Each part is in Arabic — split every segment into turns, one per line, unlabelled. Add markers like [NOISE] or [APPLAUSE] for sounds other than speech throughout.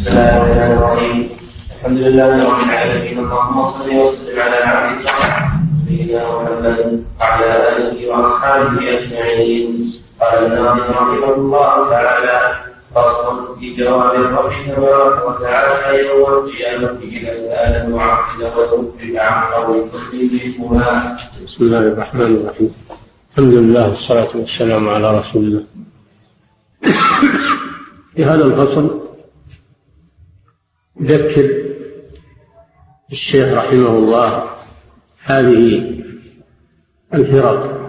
بسم الرحيم الحمد لله رب العالمين اللهم صل وسلم على عبدك سيدنا محمد وعلى اله واصحابه اجمعين قال الناظم رحمه الله تعالى فصل في جواب الرب تبارك وتعالى يوم القيامة إذا سأل المعبد وتوفي عن قول.
بسم الله الرحمن الرحيم. الحمد لله والصلاة والسلام على رسول الله. في هذا الفصل يذكر الشيخ رحمه الله هذه الفرق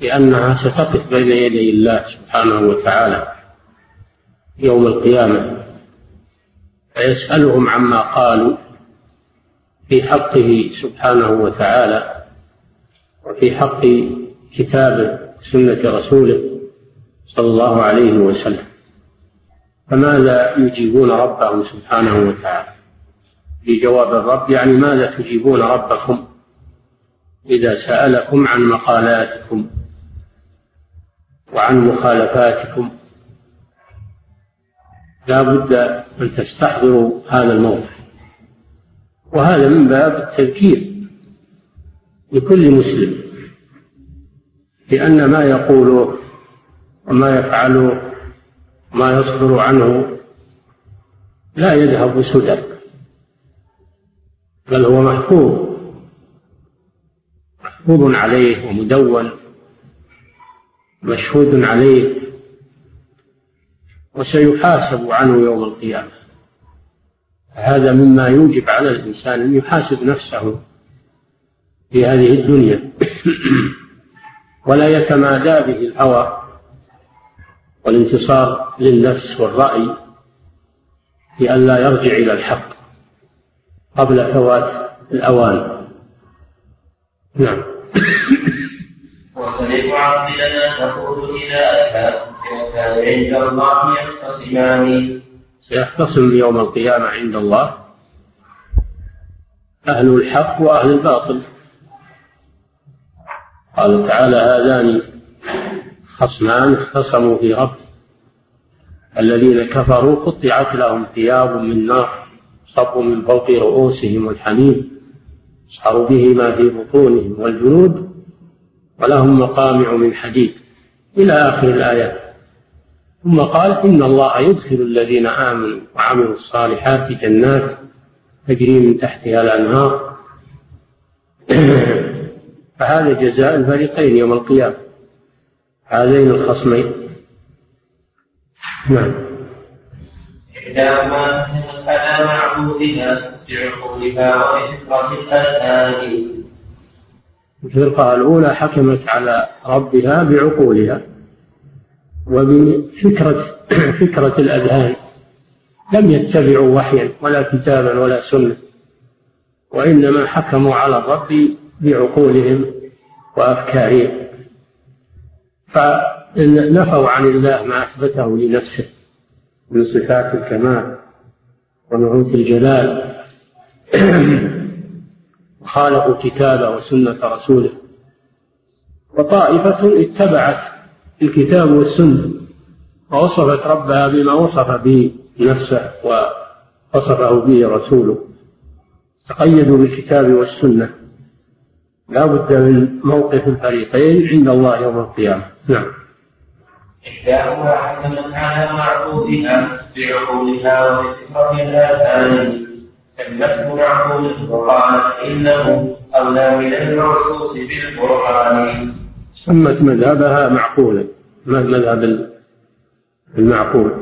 لأنها ستقف بين يدي الله سبحانه وتعالى يوم القيامة فيسألهم عما قالوا في حقه سبحانه وتعالى وفي حق كتابه سنة رسوله صلى الله عليه وسلم. فماذا يجيبون ربهم سبحانه وتعالى؟ في جواب الرب يعني ماذا تجيبون ربكم إذا سألكم عن مقالاتكم وعن مخالفاتكم؟ لا بد أن تستحضروا هذا الموقف. وهذا من باب التذكير لكل مسلم لأن ما يقوله وما يفعله ما يصدر عنه لا يذهب سدى بل هو محفوظ محفوظ عليه ومدون مشهود عليه وسيحاسب عنه يوم القيامة. هذا مما يوجب على الإنسان أن يحاسب نفسه في هذه الدنيا. [CLEARS THROAT] ولا يتمادى به الهوى والانتصار للنفس والرأي لئلا يرجع إلى الحق قبل فوات الأوان.
نعم. وسمع عبدنا تقول إذا أتى وكان عند الله يختصمان.
سيختصم يوم القيامة عند الله أهل الحق وأهل الباطل. قال تعالى هذان خصمان اختصموا في رب. الذين كفروا قطعت لهم ثياب من نار صب من فوق رؤوسهم الحميم يسحر به ما في بطونهم والجنود ولهم مقامع من حديد. إلى آخر الآيات ثم قال إن الله يدخل الذين آمنوا وعملوا الصالحات جنات تجري من تحتها الأنهار. [CLEARS THROAT] فهذا جزاء الفريقين يوم القيامة. هذين الخصمين.
نعم. إحداهما على معبودها بعقولها وفطرة الأذهان
الفرقة الأولى حكمت على ربها بعقولها وبفكرة [CLEARS THROAT] فكرة الأذهان. لم يتبعوا وحيا ولا كتابا ولا سنة. وإنما حكموا على الرب بعقولهم وأفكارهم. فنفوا عن الله ما أثبته لنفسه من صفات الكمال ونعوت الجلال. [CLEARS THROAT] وخالفوا كتابه وسنة رسوله. وطائفة اتبعت الكتاب والسنة ووصفت ربها بما وصف به نفسه ووصفه به رسوله. تقيدوا بالكتاب والسنة. لا بد من موقف الفريقين عند الله يوم القيامة. نعم.
إحداهما حكمت على معبودها بعقولها وبفطرة الآثام سمته معقول وقالت إنه أولى من المعصوص بالقرآن.
سمت مذهبها معقولا مذهب المعقول؟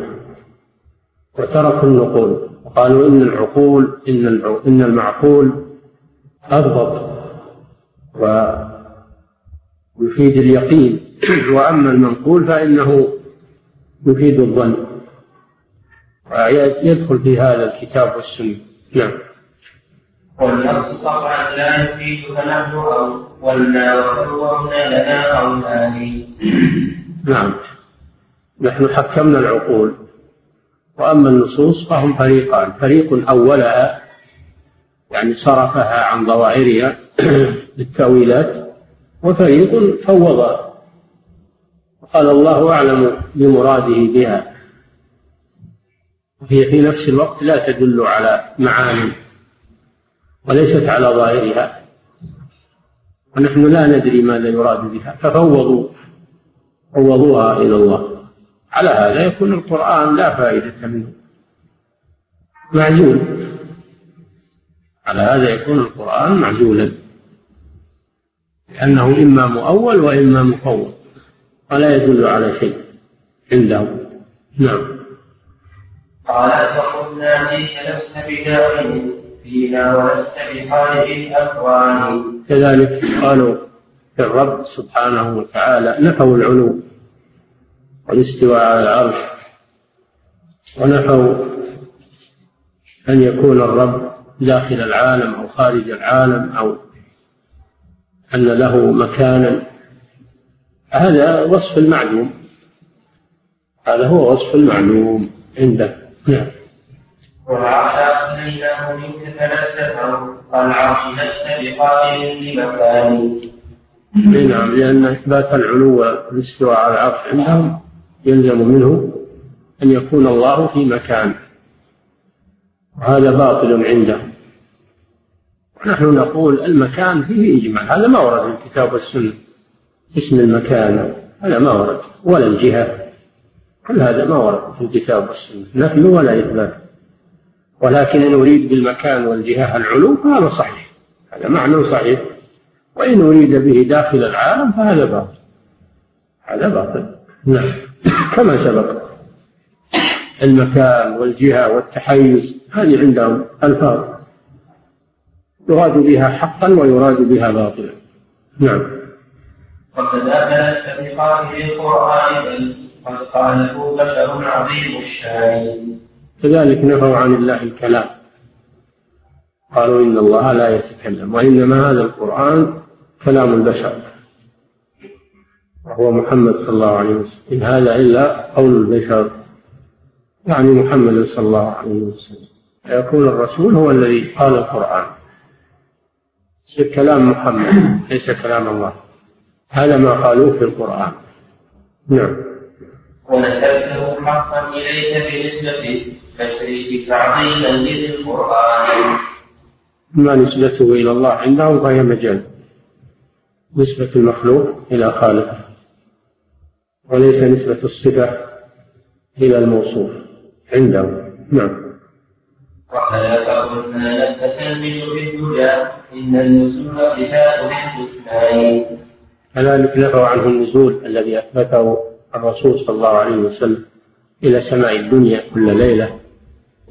وتركوا النقول. وقالوا إن العقول إن إن المعقول أضبط. ويفيد اليقين. [CLEARS THROAT] وأما المنقول فإنه يفيد الظن. ويدخل في هذا الكتاب والسنة. نعم.
والنص طبعا لا يفيد فنحن أو لنا قولان. [CLEARS THROAT]
نعم. نحن حكمنا العقول. وأما النصوص فهم فريقان. فريق أولها يعني صرفها عن ظواهرها [CLEARS THROAT] بالتأويلات وفريق فوضها. وقال الله أعلم بمراده بها. وهي في نفس الوقت لا تدل على معاني وليست على ظاهرها. ونحن لا ندري ماذا يراد بها. ففوضوا فوضوها إلى الله. على هذا يكون القرآن لا فائدة منه. معزول. على هذا يكون القرآن معزولا. لأنه إما مؤول وإما مفوض. ولا يدل على شيء عندهم نعم.
قال فقلنا فيك لست بداخل فينا ولست بخارج الأكوان.
كذلك قالوا في الرب سبحانه وتعالى نفوا العلو والاستواء على العرش ونفوا أن يكون الرب داخل العالم أو خارج العالم أو أن له مكانا هذا وصف المعلوم. هذا هو وصف المعلوم عنده نعم.
والعرش أخليناه منك فلسفة العرش لست بقادر لمكان.
نعم لأن إثبات العلو والاستواء على العرش عندهم يلزم منه أن يكون الله في مكان. وهذا باطل عندهم. ونحن نقول المكان فيه إجماع هذا ما ورد في الكتاب والسنة. اسم المكان هذا ما ورد ولا الجهة كل هذا ما ورد في الكتاب والسنة نفي ولا إثبات ولكن إن أريد بالمكان والجهة العلو فهذا صحيح هذا معنى صحيح. وإن أريد به داخل العالم فهذا باطل هذا باطل. نعم. كما سبق المكان والجهة والتحيز هذه عندهم ألفاظ. يراد بها حقا ويراد بها باطلا. نعم.
وكذا لست بقارئ القرآن بل قد قاله بشر عظيم الشان.
كذلك نفوا عن الله الكلام. قالوا إن الله لا يتكلم وإنما هذا القرآن كلام البشر. وهو محمد صلى الله عليه وسلم. إن هذا إلا قول البشر. يعني محمد صلى الله عليه وسلم. فيكون الرسول هو الذي قال القرآن. كلام محمد ليس كلام الله. هذا ما قالوه في القرآن. نعم.
ونسبته حقا إليك بنسبة تشريك تعظيما للقرآن.
ما نسبته إلى الله عندهم فهي مجال. نسبة المخلوق إلى خالقه. وليس نسبة الصفة إلى الموصوف عندهم نعم.
وكذا فقلنا نستلمس بالهدى إن النزول صفات بالحسنى
كذلك نفوا عنه النزول الذي أثبته الرسول صلى الله عليه وسلم إلى سماء الدنيا كل ليلة.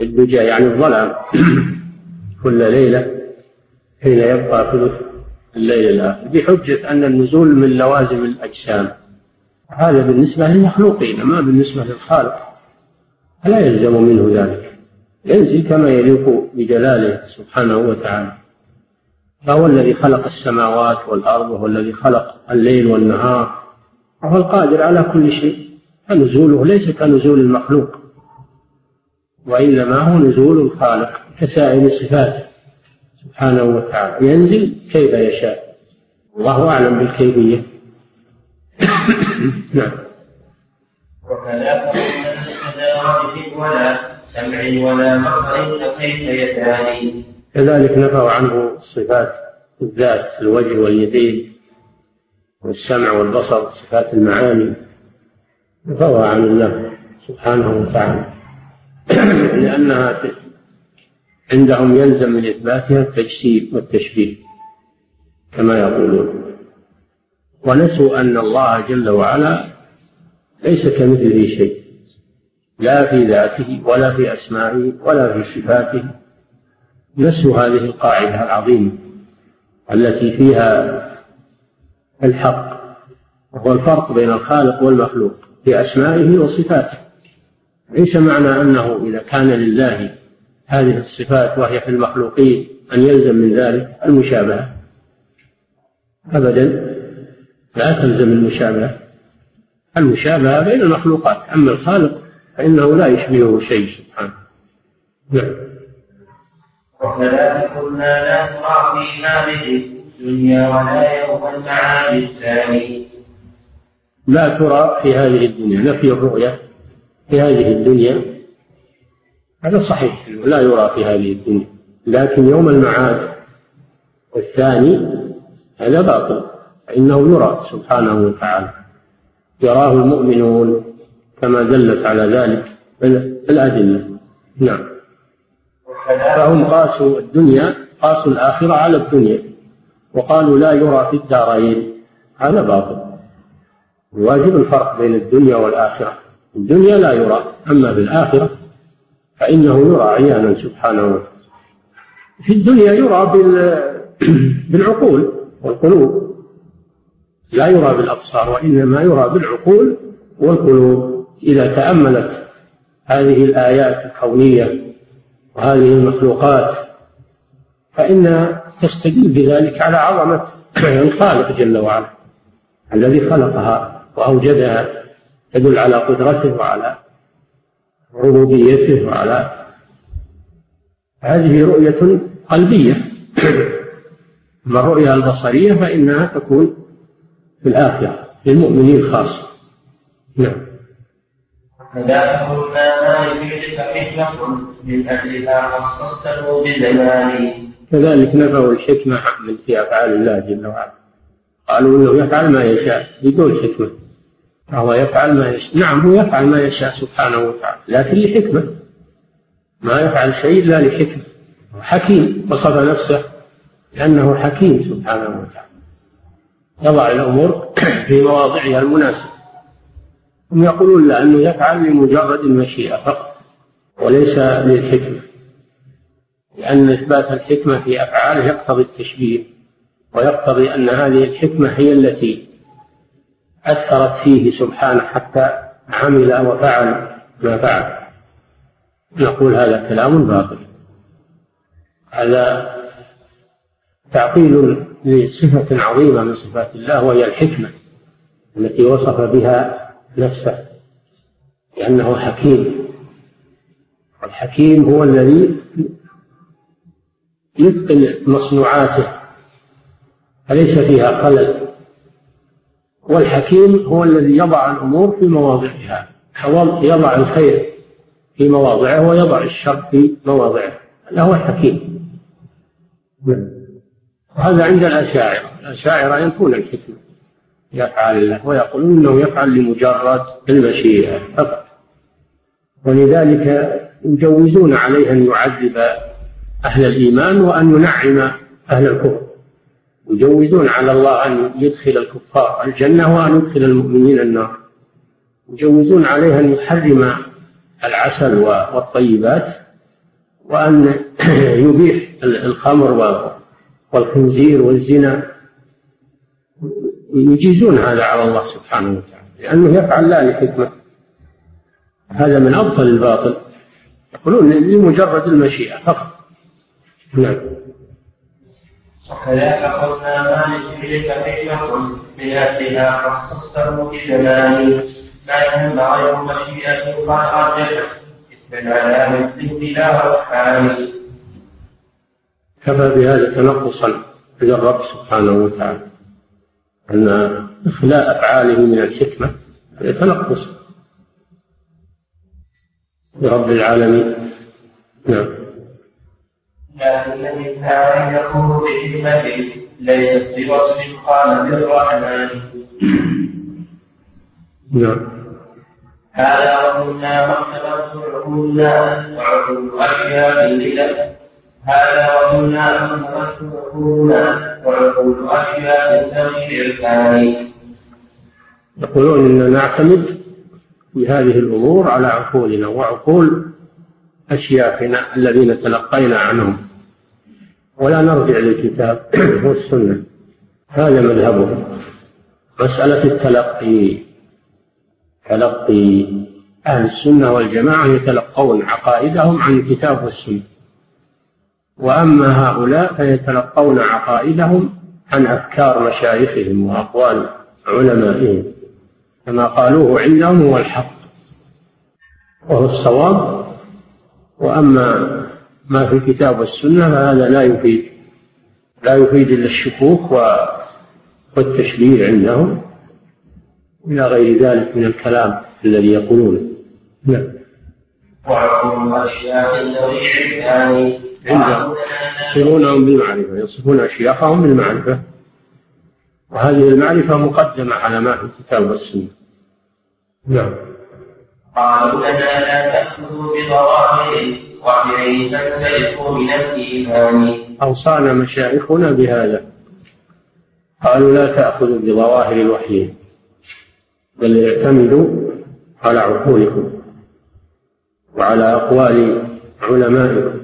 الدجى يعني الظلام. [CLEARS THROAT] كل ليلة حين يبقى ثلث الليل الآخر. بحجة أن النزول من لوازم الأجسام. هذا بالنسبة للمخلوقين ما بالنسبة للخالق. فلا يلزم منه ذلك. ينزل كما يليق بجلاله سبحانه وتعالى. فهو الذي خلق السماوات والأرض وهو الذي خلق الليل والنهار؟ وهو القادر على كل شيء. فنزوله ليس كنزول المخلوق وإنما هو نزول الخالق كسائر صفاته سبحانه وتعالى ينزل كيف يشاء. الله أعلم بالكيفية. [COUGHS] نعم.
السماوات ولا سمع ولا بصر فكيف يداني
كذلك نفوا عنه صفات الذات الوجه واليدين والسمع والبصر صفات المعاني. نفوها عن الله سبحانه وتعالى. [CLEARS THROAT] لأنها عندهم يلزم من إثباتها التجسيم والتشبيه كما يقولون. ونسوا أن الله جل وعلا ليس كمثله شيء لا في ذاته ولا في أسمائه ولا في صفاته. نسوا هذه القاعدة العظيمة التي فيها الحق وهو الفرق بين الخالق والمخلوق في أسمائه وصفاته. ليس معنى أنه إذا كان لله هذه الصفات وهي في المخلوقين أن يلزم من ذلك المشابهة. أبدا لا تلزم المشابهة. المشابهة بين المخلوقات أما الخالق فإنه لا يشبهه شيء سبحانه. نعم.
وكذلك قلنا لا ترى في هذه الدنيا ولا يوم المعاد الثاني.
لا ترى في هذه الدنيا نفي الرؤية في هذه الدنيا. هذا صحيح لا يرى في هذه الدنيا لكن يوم المعاد والثاني هذا باطل فإنه يرى سبحانه وتعالى. يراه المؤمنون كما دلت على ذلك الأدلة نعم. فهم قاسوا الدنيا قاسوا الآخرة على الدنيا. وقالوا لا يرى في الدارين. هذا باطل. الواجب الفرق بين الدنيا والآخرة. الدنيا لا يرى أما في الآخرة فإنه يرى عيانا سبحانه وتعالى. في الدنيا يرى بالعقول والقلوب. لا يرى بالأبصار وإنما يرى بالعقول والقلوب. إذا تأملت هذه الآيات الكونية وهذه المخلوقات فإن تستدل بذلك على عظمة [CLEARS THROAT] الخالق جل وعلا الذي خلقها وأوجدها تدل على قدرته وعلى ربوبيته وعلى هذه رؤية قلبية. [CLEARS THROAT] أما الرؤية البصرية فإنها تكون في الآخرة للمؤمنين خاصة. نعم.
فذاكم ما يفيدك حكمة من أجلها خصصته بزماني
كذلك نفوا الحكمة من في أفعال الله جل وعلا. قالوا إنه يفعل ما يشاء بدون حكمة. فهو يفعل ما يشاء. نعم هو يفعل ما يشاء سبحانه وتعالى لكن لحكمة. ما يفعل شيء إلا لحكمة. حكيم وصف نفسه لأنه حكيم سبحانه وتعالى. يضع الأمور [CLEARS THROAT] في مواضعها المناسبة. هم يقولون لا أنه يفعل لمجرد المشيئة فقط. وليس للحكمة لأن إثبات الحكمة في أفعاله يقتضي التشبيه ويقتضي أن هذه الحكمة هي التي أثرت فيه سبحانه حتى عمل وفعل ما فعل. نقول هذا كلام باطل. هذا تعطيل لصفة عظيمة من صفات الله وهي الحكمة التي وصف بها نفسه لأنه حكيم. الحكيم هو الذي يتقن مصنوعاته فليس فيها خلل والحكيم هو الذي يضع الأمور في مواضعها يضع الخير في مواضعه ويضع الشر في مواضعه هذا هو الحكيم. وهذا عند الأشاعرة الأشاعرة ينفون الحكمة يفعل الله ويقولون إنه يفعل لمجرد المشيئه فقط. ولذلك يجوزون عليه أن يعذب أهل الإيمان وأن ينعم أهل الكفر. يجوزون على الله أن يدخل الكفار الجنة وأن يدخل المؤمنين النار. يجوزون عليه أن يحرم العسل والطيبات وأن [CLEARS THROAT] يبيح الخمر والخنزير والزنا. يجيزون هذا على الله سبحانه وتعالى لأنه يفعل لا لحكمة هذا من أبطل الباطل. يقولون لمجرد المشيئة فقط. نعم.
وكذاك قلنا ما لجبريل حكمة من أهلها خصصته بزمان لا يهم غير مشيئة قد أرجحت مثل على مثل بلا رحمن
كفى بهذا تنقصا للرب سبحانه وتعالى. أن إخلاء أفعاله من الحكمة يتنقص لرب العالمين. نعم.
لكن منها أن يكون بحكمة ليست بوصف قال بالرحمن.
نعم.
هذا وكنا مرتبة عقولنا وعقول أشياء لله هذا وكنا مرتبة عقولنا وعقول أشياء تغيير الثاني.
يقولون إننا نعتمد في هذه الأمور على عقولنا وعقول أشياخنا الذين تلقينا عنهم. ولا نرجع للكتاب [CLEARS THROAT] والسنة. هذا مذهبهم مسألة التلقي. تلقي. أهل السنة والجماعة يتلقون عقائدهم عن الكتاب والسنة. وأما هؤلاء فيتلقون عقائدهم عن أفكار مشايخهم وأقوال علمائهم. كما قالوه عندهم هو الحق وهو الصواب. وأما ما في الكتاب والسنة فهذا لا يفيد لا يفيد إلا الشكوك والتشبيه عندهم إلى غير ذلك من الكلام الذي يقولونه. نعم.
أشياء ذوي الشركان
عندهم. يصفونهم بالمعرفة يصفون أشياخهم بالمعرفة. وهذه المعرفة مقدمة على ما في الكتاب والسنة. نعم.
قالوا لنا لا تأخذوا بظواهر وحيين تنسلخوا من الإيمان.
أوصانا مشايخنا بهذا. قالوا لا تأخذوا بظواهر الوحي. بل اعتمدوا على عقولكم وعلى أقوال علمائكم.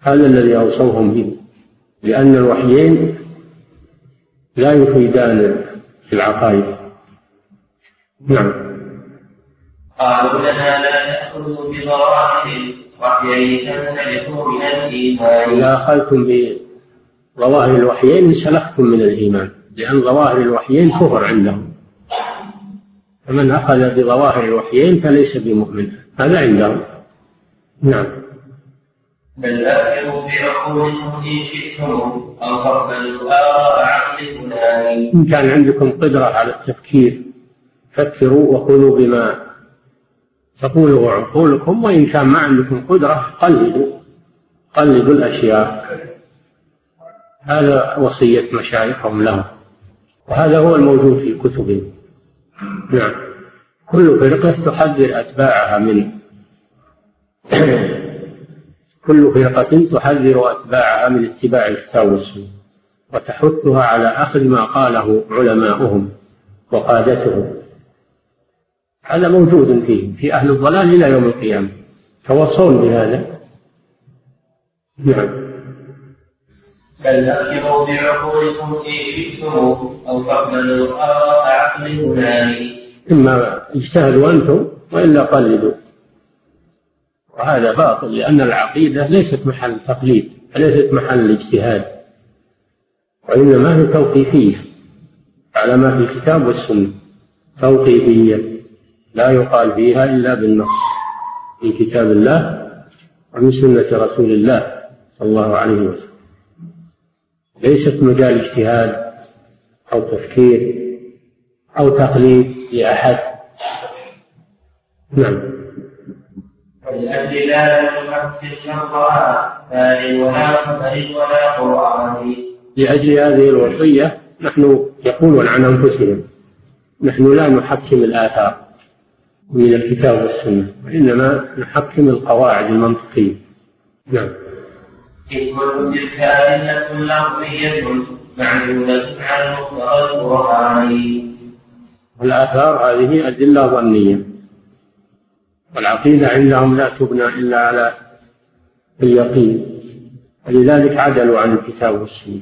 هذا الذي أوصوهم به. لأن الوحيين لا يفيدان في العقائد. نعم.
قالوا لنا لا تأخذوا بظواهر وحيين تنسلخوا من الإيمان.
إذا أخذتم بظواهر الوحيين انسلختم من الإيمان لأن ظواهر الوحيين كفر عندهم. فمن أخذ بظواهر الوحيين فليس بمؤمن هذا عندهم. نعم.
بل أكثروا بعقولكم إن شئتم أو تقبلوا آراء عقل فلان.
إن كان عندكم قدرة على التفكير فكروا وقولوا بما تقوله عقولكم وإن كان ما عندكم قدرة قلدوا قلدوا الأشياء. هذا وصية مشايخهم لهم. وهذا هو الموجود في كتبهم نعم. كل فرقة تحذر أتباعها من [CLEARS THROAT] كل فرقة تحذر أتباعها من اتباع الكتاب والسنة وتحثها على أخذ ما قاله علماؤهم وقادتهم. هذا موجود فيهم في أهل الضلال إلى يوم القيامة. توصون بهذا؟ نعم.
بل أكبروا بعقولكم إن شئتم أو تقبلوا آراء عقل فلان
إما اجتهدوا أنتم وإلا قلدوا. وهذا باطل لأن العقيدة ليست محل تقليد ليست محل اجتهاد وإنما هي توقيفية على ما في الكتاب والسنة. توقيفية لا يقال فيها إلا بالنص في كتاب الله ومن سنة رسول الله صلى الله عليه وسلم. ليست مجال اجتهاد أو تفكير أو تقليد لأحد. نعم.
لا نحدث شرطها فان ولا
لأجل هذه الوصية نحن يقولون عن أنفسهم نحن لا نحكم الآثار من الكتاب والسنة وإنما نحكم القواعد المنطقية. نعم.
حكمة تلك أدلة لفظية معلولة عن مقتضى القرآن
والآثار هذه أدلة ظنية. والعقيدة عندهم لا تبنى إلا على اليقين. ولذلك عدلوا عن الكتاب والسنة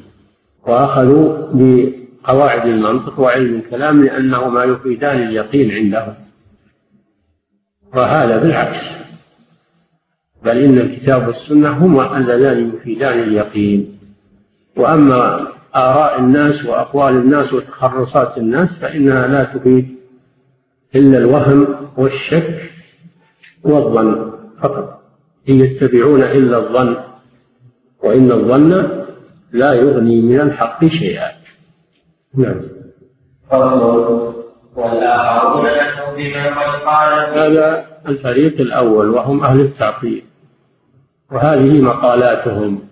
وأخذوا بقواعد المنطق وعلم الكلام لأنهما يفيدان اليقين عندهم. وهذا بالعكس. بل إن الكتاب والسنة هما اللذان يفيدان اليقين. وأما آراء الناس وأقوال الناس وتخرصات الناس فإنها لا تفيد إلا الوهم والشك والظن فقط. إن يتبعون إلا الظن وإن الظن لا يغني من الحق شيئا. نعم.
والآخرون بما قد قال
هذا الفريق الأول وهم أهل التعطيل وهذه مقالاتهم.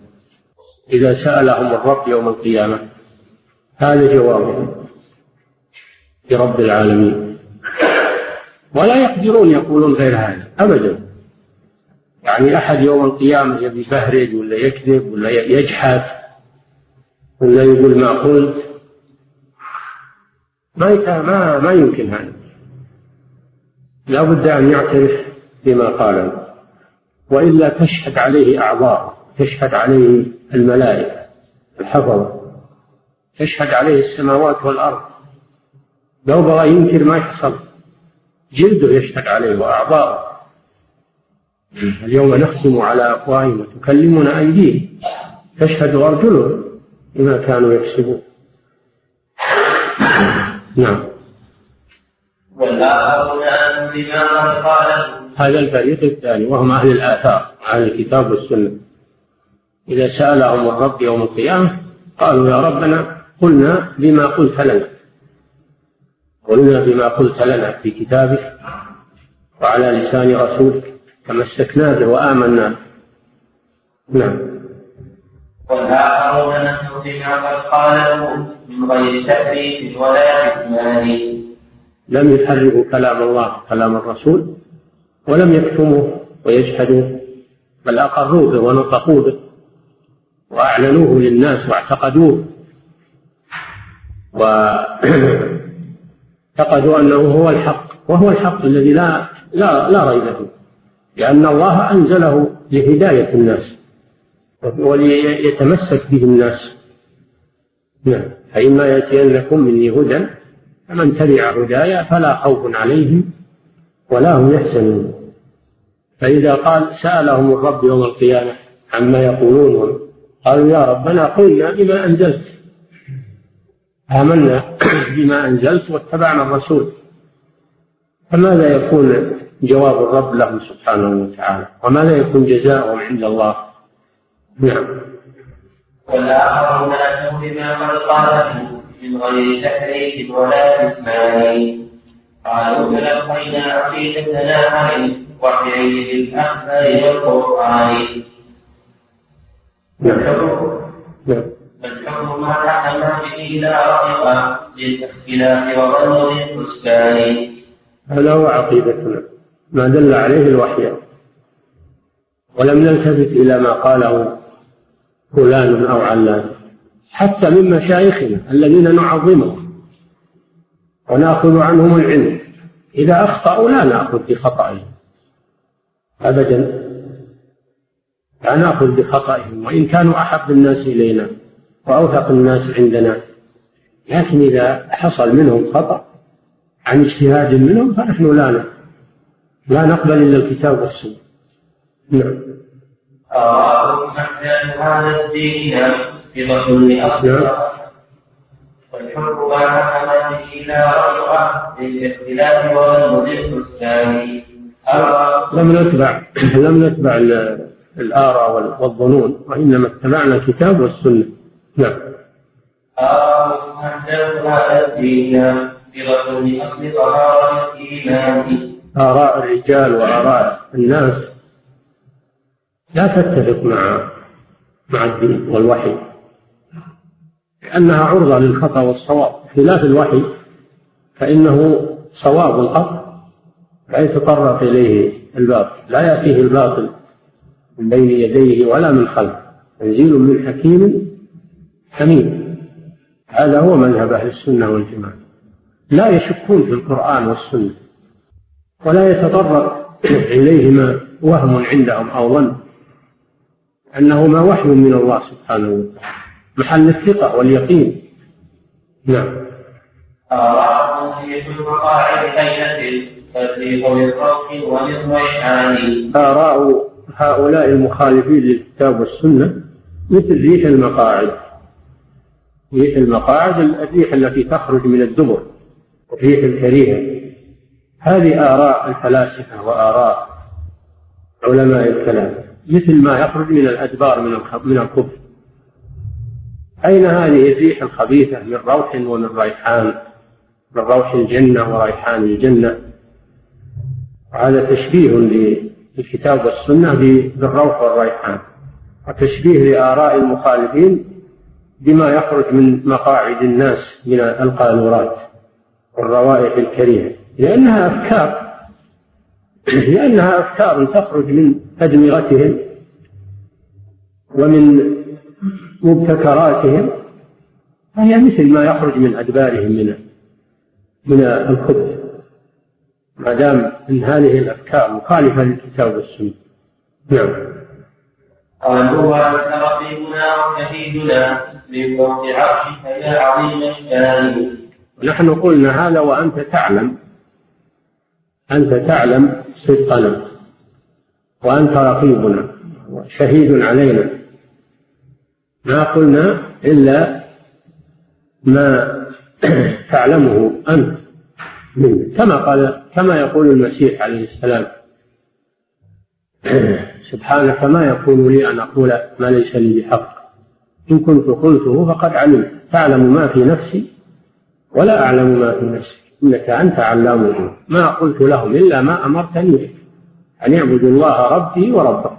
إذا سألهم الرب يوم القيامة هذا جوابهم. لرب العالمين. ولا يقدرون يقولون غير هذا أبدا. يعني أحد يوم القيامة يبي يبهرج ولا يكذب ولا يجحد ولا يقول ما قلت. ما ما ما يمكن هذا. لا بد أن يعترف بما قال وإلا تشهد عليه أعضاء تشهد عليه الملائكة الحفظة تشهد عليه السماوات والأرض. لو بغى ينكر ما يحصل. جلده يشهد عليه وأعضاؤه. اليوم نختم على أفواههم وتكلمنا أيديهم. تشهد أرجلهم بما كانوا يكسبون. نعم. هذا الفريق الثاني وهم أهل الآثار أهل الكتاب والسنة. إذا سألهم الرب يوم القيامة قالوا يا ربنا قلنا بما قلت لنا. قلنا بما قلت لنا في كتابك وعلى لسان رسولك تمسكنا به وآمنا. به نعم.
والآخرون نحن بما قد قاله من غير تأليف ولا إثمان
لم يحرفوا كلام الله كلام الرسول ولم يكتموه ويجحدوه بل أقروا به ونطقوا به وأعلنوه للناس واعتقدوه. [CLEARS THROAT] [CLEARS THROAT] واعتقدوا أنه هو الحق وهو الحق الذي لا لا لا ريب فيه لأن الله أنزله لهداية الناس وليتمسك به الناس. نعم. فإما يأتينكم مني هدى فمن تبع هدايا فلا خوف عليهم ولا هم يحزنون. فإذا قال سألهم الرب يوم القيامة عما يقولون قالوا يا ربنا قلنا بما أنزلت. آمنا [CLEARS THROAT] بما أنزلت واتبعنا الرسول. فماذا يكون جواب الرب لهم سبحانه وتعالى؟ وماذا يكون جزاؤهم عند الله؟ نعم.
والآخرون أتوا بما قد قاله من غير تحريف ولا إثمان قالوا تلقينا عقيدتنا عن وحيين بالأخبار والقرآن.
نعم.
فالحكم حكم به لا رغب للاختلاف وظن الحسبان
هذا هو عقيدتنا. ما دل عليه الوحي. ولم نلتفت إلى ما قاله فلان أو علان. حتى من مشايخنا الذين نعظمهم ونأخذ عنهم العلم. إذا أخطأوا لا نأخذ بخطأهم. أبدا. لا نأخذ بخطأهم. وإن كانوا أحب الناس إلينا. وأوثق الناس عندنا. لكن إذا حصل منهم خطأ عن اجتهاد منهم فنحن لا لا نقبل إلا الكتاب والسنة. نعم.
أراهم أحيان هذا الدين بضم لأصلها والحر بعد به لا رجع للاختلاف والمضيق الثاني
لم نتبع لم نتبع الآراء والظنون وإنما اتبعنا الكتاب والسنة. نعم.
الدين الإيمان
آراء الرجال وآراء الناس لا تتفق مع مع الدين والوحي لأنها عرضة للخطأ والصواب. خلاف الوحي فإنه صواب الحق لا يتطرق إليه الباطل. لا يأتيه الباطل من بين يديه ولا من خلفه تنزيل من حكيم حميد هذا هو مذهب أهل السنة والجماعة. لا يشكون في القرآن والسنة ولا يتطرق إليهما وهم عندهم أو ظن أنهما وحي من الله سبحانه وتعالى. محل الثقة واليقين. نعم.
آراء
هؤلاء المخالفين للكتاب والسنة مثل ريح المقاعد. ريح المقاعد الريح التي تخرج من الدبر الريح الكريهة هذه آراء الفلاسفة وآراء علماء الكلام مثل ما يخرج من الأدبار من من الكفر. أين هذه الريح الخبيثة؟ من روح ومن ريحان من روح الجنة وريحان الجنة. هذا تشبيه للكتاب والسنة بالروح والريحان وتشبيه لآراء المخالفين بما يخرج من مقاعد الناس من القانورات والروائح الكريهة. لأنها أفكار. [CLEARS THROAT] لأنها أفكار تخرج من أدمغتهم ومن مبتكراتهم. فهي مثل ما يخرج من أدبارهم من من الخبز. ما دام من هذه الأفكار مخالفة للكتاب والسنة. نعم.
قالوا وأنت رقيبنا وشهيدنا من فوق عرشك يا عظيم الشان.
نحن قلنا هذا وأنت تعلم. أنت تعلم صدقنا. وأنت رقيبنا. وشهيد علينا. ما قلنا إلا ما [CLEARS THROAT] تعلمه أنت منه. كما قال كما يقول المسيح عليه السلام. [COUGHS] سبحانك ما يكون لي أن أقول ما ليس لي بحق. إن كنت قلته فقد علمت. تعلم ما في نفسي ولا أعلم ما في نفسك. إنك أنت علام ما قلت لهم إلا ما أمرتني به. أن اعبدوا الله ربي وربكم.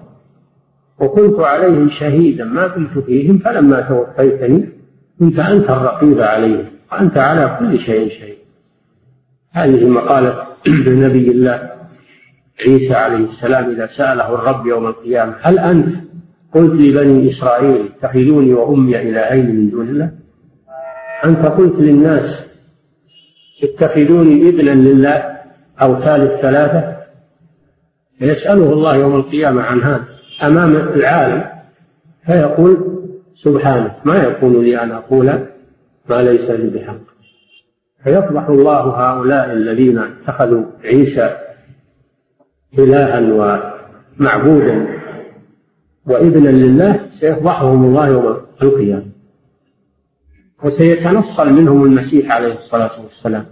وكنت عليهم شهيدا. ما كنت فيهم فلما توفيتني كنت أنت الرقيب عليهم. وأنت على كل شيء شهيد. هذه مقالة [COUGHS] نبي الله عيسى عليه السلام إذا سأله الرب يوم القيامة هل أنت؟ قلت لبني إسرائيل اتخذوني وأمي إلهين من دون الله؟ أنت قلت للناس اتخذوني ابنا لله أو ثالث ثلاثة فيسأله الله يوم القيامة عن هذا أمام العالم فيقول سبحانه ما يكون لي أن أقول ما ليس لي بحق. فيفضح الله هؤلاء الذين اتخذوا عيسى إلها ومعبودا وابنا لله سيفضحهم الله يوم القيامة. وسيتنصل منهم المسيح عليه الصلاة والسلام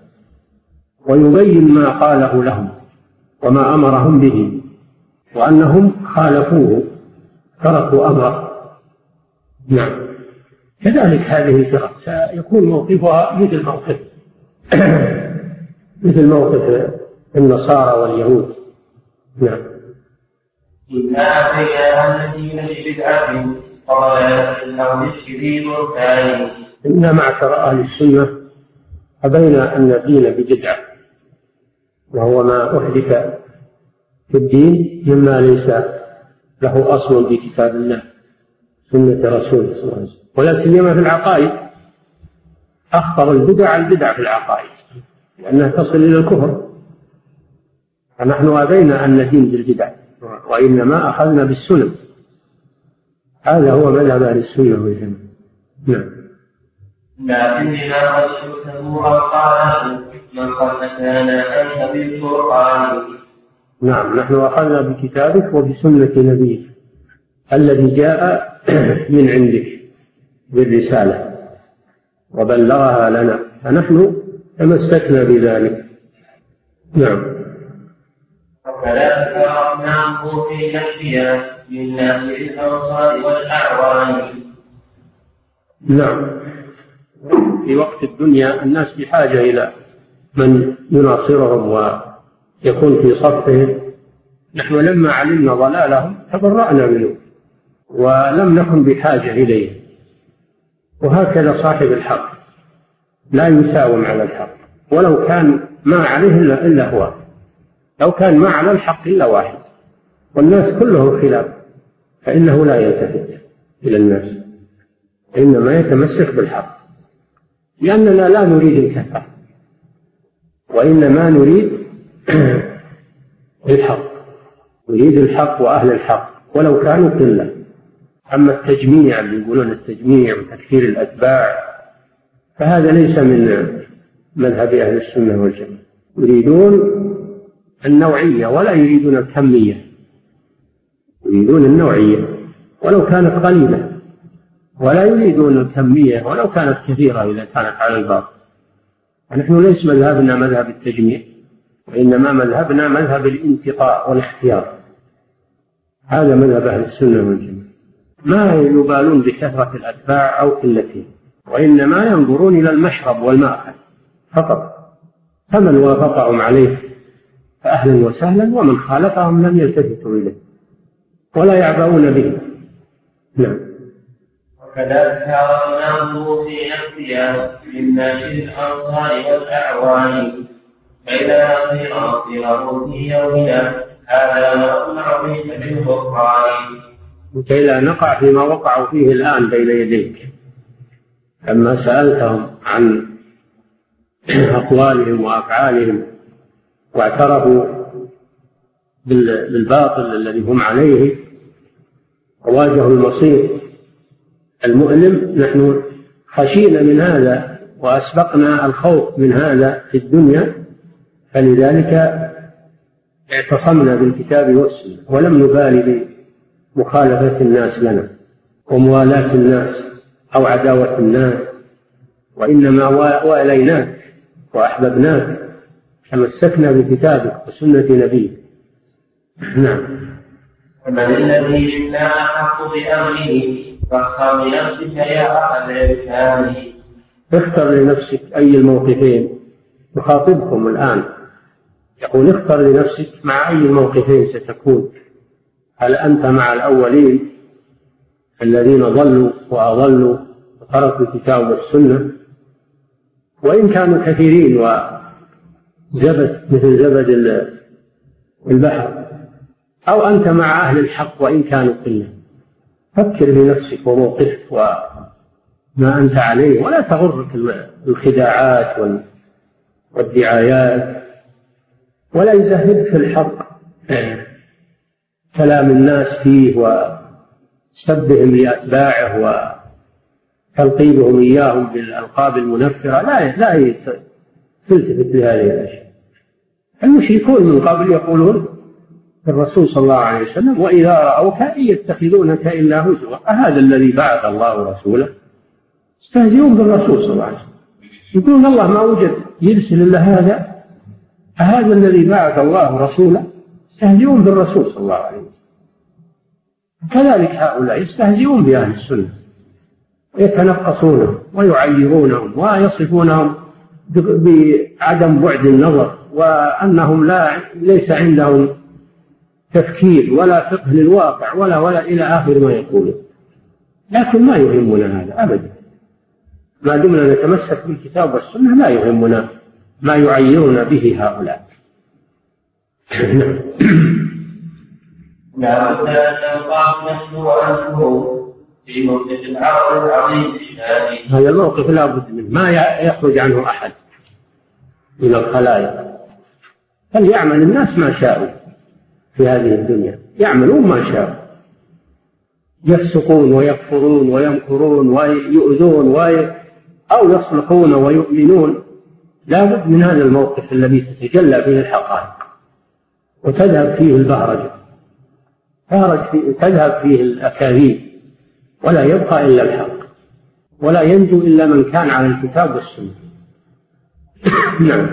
ويبين ما قاله لهم وما أمرهم به وأنهم خالفوه تركوا أمره نعم. كذلك هذه الفرق سيكون موقفها مثل موقف [COUGHS] مثل موقف النصارى واليهود. نعم.
إنا أتينا الذين وضلالة أو في برهان.
إن معشر أهل السنة أبينا أن الدين ببدعة وهو ما أحدث في الدين مما ليس له أصل في كتاب الله سنة رسوله صلى الله عليه وسلم. ولا سيما في العقائد. أخطر البدع البدع في العقائد لأنها تصل إلى الكفر. فنحن أبينا أن ندين بالبدع وإنما أخذنا بالسنن هذا هو مذهب أهل السنة والجماعة. نعم.
لكننا قد شئته أوقاته من خلفنا أنت بالقرآن.
نعم نحن أخذنا بكتابك وبسنة نبيك. الذي جاء [CLEARS THROAT] من عندك بالرسالة. وبلغها لنا. فنحن تمسكنا بذلك. نعم.
وكذلك أردناه في نفسها من ناحية الأنصار والأعوان
نعم. في وقت الدنيا الناس بحاجة إلى من يناصرهم ويكون في صفهم. نحن لما علمنا ضلالهم تبرأنا منه ولم نكن بحاجة إليه. وهكذا صاحب الحق. لا يساوم على الحق. ولو كان ما عليه إلا هو. لو كان ما على الحق إلا واحد. والناس كلهم خلاف. فإنه لا يلتفت إلى الناس. إنما يتمسك بالحق. لأننا لا نريد الكفة. وإنما نريد [CLEARS THROAT] الحق. نريد الحق وأهل الحق. ولو كانوا قلة. أما التجميع اللي يقولون التجميع وتكثير الأتباع فهذا ليس من مذهب أهل السنة والجماعة. يريدون النوعية ولا يريدون الكمية يريدون النوعية ولو كانت قليلة. ولا يريدون الكمية ولو كانت كثيرة إذا كانت على الباطل. نحن ليس مذهبنا مذهب التجميع وإنما مذهبنا مذهب الانتقاء والاختيار. هذا مذهب أهل السنة والجماعة. ما يبالون بكثرة الأتباع أو قلتهم وإنما ينظرون إلى المشرب والمأكل فقط. فمن وافقهم عليه فأهلا وسهلا ومن خالفهم لم يلتفتوا إليه ولا يعبؤون به. نعم.
وكذلك أردناه في نفسها من ناشر الأنصار والأعوان. فإذا نصير في يومنا هذا ما أصنع منك بالغفران
لكي لا نقع فيما وقعوا فيه الآن بين يديك. لما سألتهم عن أقوالهم وأفعالهم واعترفوا بالباطل الذي هم عليه. وواجهوا المصير المؤلم. نحن خشينا من هذا وأسبقنا الخوف من هذا في الدنيا فلذلك اعتصمنا بالكتاب والسنة ولم نبالي بمخالفة الناس لنا وموالاة الناس أو عداوة الناس وإنما وإليناك وأحببناك. تمسكنا بكتابك وسنة نبيك. نعم.
ومن الذي منا أحق بأمره فاختر لنفسك يا أخا الإرشاد
اختر لنفسك أي الموقفين. يخاطبكم الآن. يقول اختر لنفسك مع أي الموقفين ستكون. هل أنت مع الأولين الذين ضلوا وأضلوا وتركوا الكتاب والسنة؟ وإن كانوا كثيرين وزبد مثل زبد البحر. أو أنت مع أهل الحق وإن كانوا قلة. فكر بنفسك وموقفك وما أنت عليه ولا تغرك الخداعات والدعايات ولا يزهدك الحق. كلام الناس فيه وسبهم لأتباعه وتلقيبهم إياهم بالألقاب المنفرة. لا لا تلتفت لهذه الأشياء. المشركون من قبل يقولون الرسول صلى الله عليه وسلم وإذا رأوك إن يتخذونك إلا هزوا. أهذا الذي بعث الله رسوله؟ يستهزئون بالرسول صلى الله عليه وسلم. يقولون الله ما وجد يرسل إلا هذا. أهذا الذي بعث الله رسوله؟ يستهزئون بالرسول صلى الله عليه وسلم. كذلك هؤلاء يستهزئون بأهل السنة. ويتنقصونهم ويعيرونهم ويصفونهم بعدم بعد النظر. وأنهم لا ليس عندهم تفكير ولا فقه للواقع ولا ولا إلى آخر ما يقولون. لكن ما يهمنا هذا أبدا. ما دمنا نتمسك بالكتاب والسنة لا يهمنا ما يعيرنا به هؤلاء.
نعم لا بد أن نلقاه نحن وأنتم في موقف العرض العظيم
هذا الموقف لا بد منه. ما يخرج عنه أحد من الخلائق. فليعمل الناس ما شاءوا في هذه الدنيا؟ يعملون ما شاءوا. يفسقون ويكفرون ويمكرون ويؤذون وي... أو يصلحون ويؤمنون. لا بد من هذا الموقف الذي تتجلى فيه الحقائق وتذهب فيه البهرجة. تذهب فيه الأكاذيب. ولا يبقى إلا الحق. ولا ينجو إلا من كان على الكتاب والسنة. [COUGHS] نعم.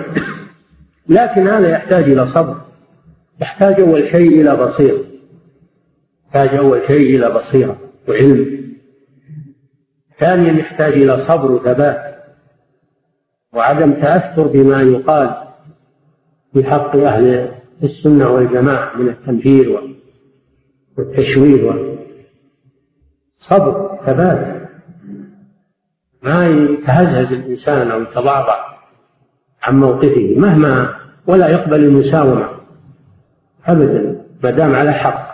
لكن هذا يحتاج إلى صبر. يحتاج أول شيء إلى بصيرة. يحتاج أول شيء إلى بصيرة وعلم. ثانيا يحتاج إلى صبر وثبات. وعدم تأثر بما يقال في حق أهل السنة والجماعة من التنفير والتشويه صبر ثبات. ما يتهزهز الإنسان أو يتضعضع. عن موقفه مهما ولا يقبل المساومة أبدا ما دام على حق.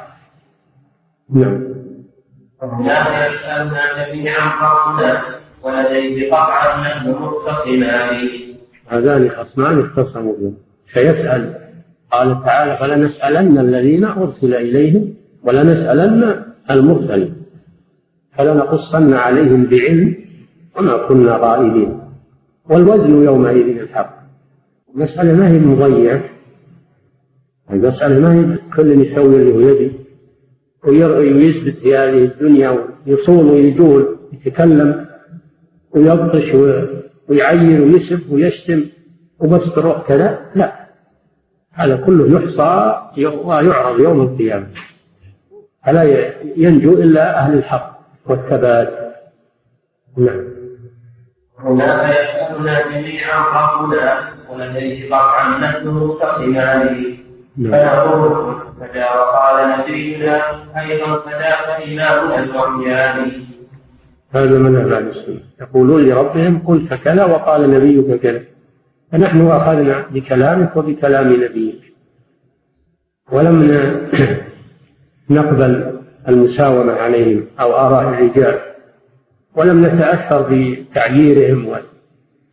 نعم.
لا يسألنا جميعا قصدا ولديه قطعا نحن مختصمان
هذان خصمان اختصموا به فيسأل قال تعالى فلنسألن الذين أرسل إليهم ولنسألن المرسلين. فلنقصن عليهم بعلم وما كنا غائبين. والوزن يومئذ الحق. المسألة ما هي مضيعة؟ المسألة ما هي كل يسوي اللي هو يبي ويثبت في هذه الدنيا ويصول ويجول يتكلم ويبطش ويعير ويسب ويشتم وبس تروح كذا؟ لا. هذا كله يحصى ويعرض يوم القيامة. فلا ينجو إلا أهل الحق والثبات. نعم.
هنا يسألنا جميعا ربنا ولديه قطعا نحن مختصمان. فنقول فدا وقال نبينا أيضا فدا فإلهنا الوحيان.
هذا من أهل السنة. يقولون لربهم قلت كذا وقال نبيك كذا. فنحن أخذنا بكلامك وبكلام نبيك. ولم [COUGHS] نقبل المساومة عليهم أو آراء الرجال. ولم نتأثر بتعييرهم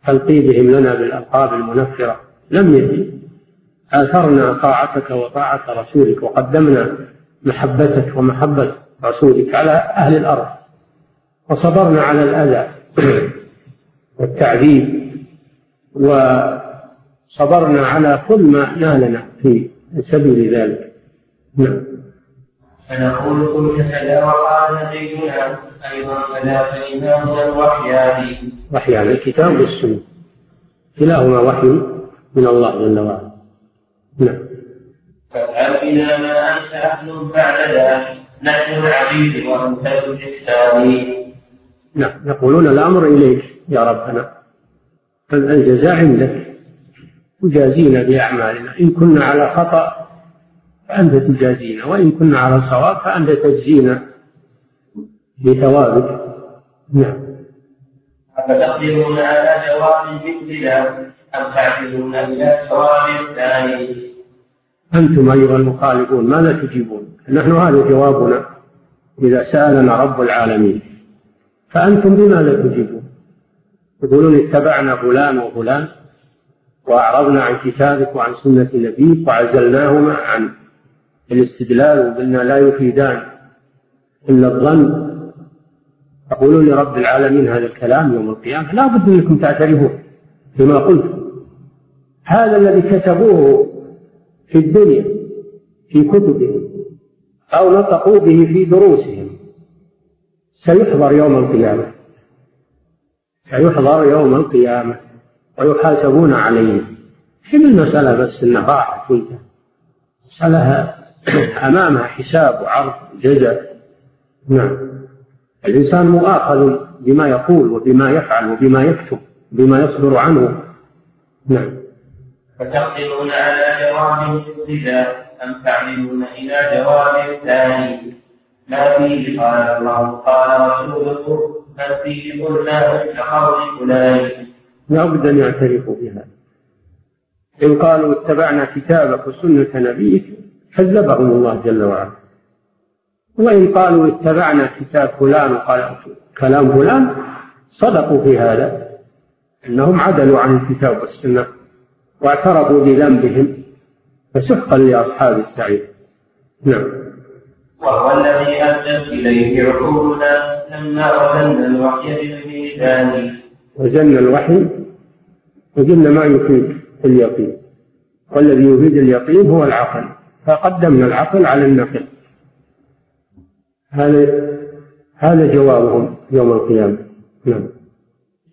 وتلقيبهم لنا بالألقاب المنفرة. لم يجي آثرنا طاعتك وطاعة رسولك وقدمنا محبتك ومحبة رسولك على أهل الأرض. وصبرنا على الأذى [CLEARS THROAT] والتعذيب. وصبرنا على كل ما نالنا في سبيل ذلك. نعم.
فنقول كذا وقال كذا فإنا من الوحيان
وحيان الكتاب والسنة كلاهما وحي من الله جل وعلا. نعم.
فافعل بنا ما أنت أهل بعد ذلك نحن العبيد وأنت ذو الإحسان.
نعم. يقولون الأمر إليك يا ربنا. الجزاء عندك؟ تجازينا بأعمالنا. إن كنا على خطأ فأنت تجازينا. وإن كنا على صواب فأنت تجزينا. بثوابك نعم.
أفتقدرون على جواب مثلنا أم تعجزون إلى جواب الثاني؟
أنتم أيها المخالفون ماذا تجيبون؟ نحن هذا جوابنا إذا سألنا رب العالمين. فأنتم بماذا تجيبون؟ يقولون اتبعنا فلان وفلان وأعرضنا عن كتابك وعن سنة نبيك وعزلناهما عن الاستدلال وقلنا لا يفيدان إلا الظن. تقولون لرب العالمين هذا الكلام يوم القيامة؟ لا بد أنكم تعترفون بما قلت هذا الذي كتبوه في الدنيا في كتبهم أو نطقوا به في دروسهم سيحضر يوم القيامة. سيحضر يوم القيامة ويحاسبون عليه في المسألة بس إنها راحت وانتهت مسألة أمامها حساب وعرض جزاء. نعم. الإنسان مؤاخذ بما يقول وبما يفعل وبما يكتب بما يصدر عنه. نعم.
فتقدمون على جواب الابتداء أم تعملون إلى جواب الثاني. ما فيه قال الله قال رسوله ما فيه قلنا كقول فلان.
لا بد أن يعترفوا بهذا. إن قالوا اتبعنا كتابك وسنة نبيك كذبهم الله جل وعلا. وإن قالوا اتبعنا كتاب فلان وقال كلام فلان صدقوا في هذا أنهم عدلوا عن الكتاب والسنة واعترفوا بذنبهم فسحقا لأصحاب السعير. نعم.
وهو الذي أدت إليه عقولنا لما وزن الوحي بالميزان.
وزن الوحي وقلنا ما يفيد اليقين. والذي يفيد اليقين هو العقل. فقدمنا العقل على النقل. هذا هذا جوابهم يوم القيامة. نعم.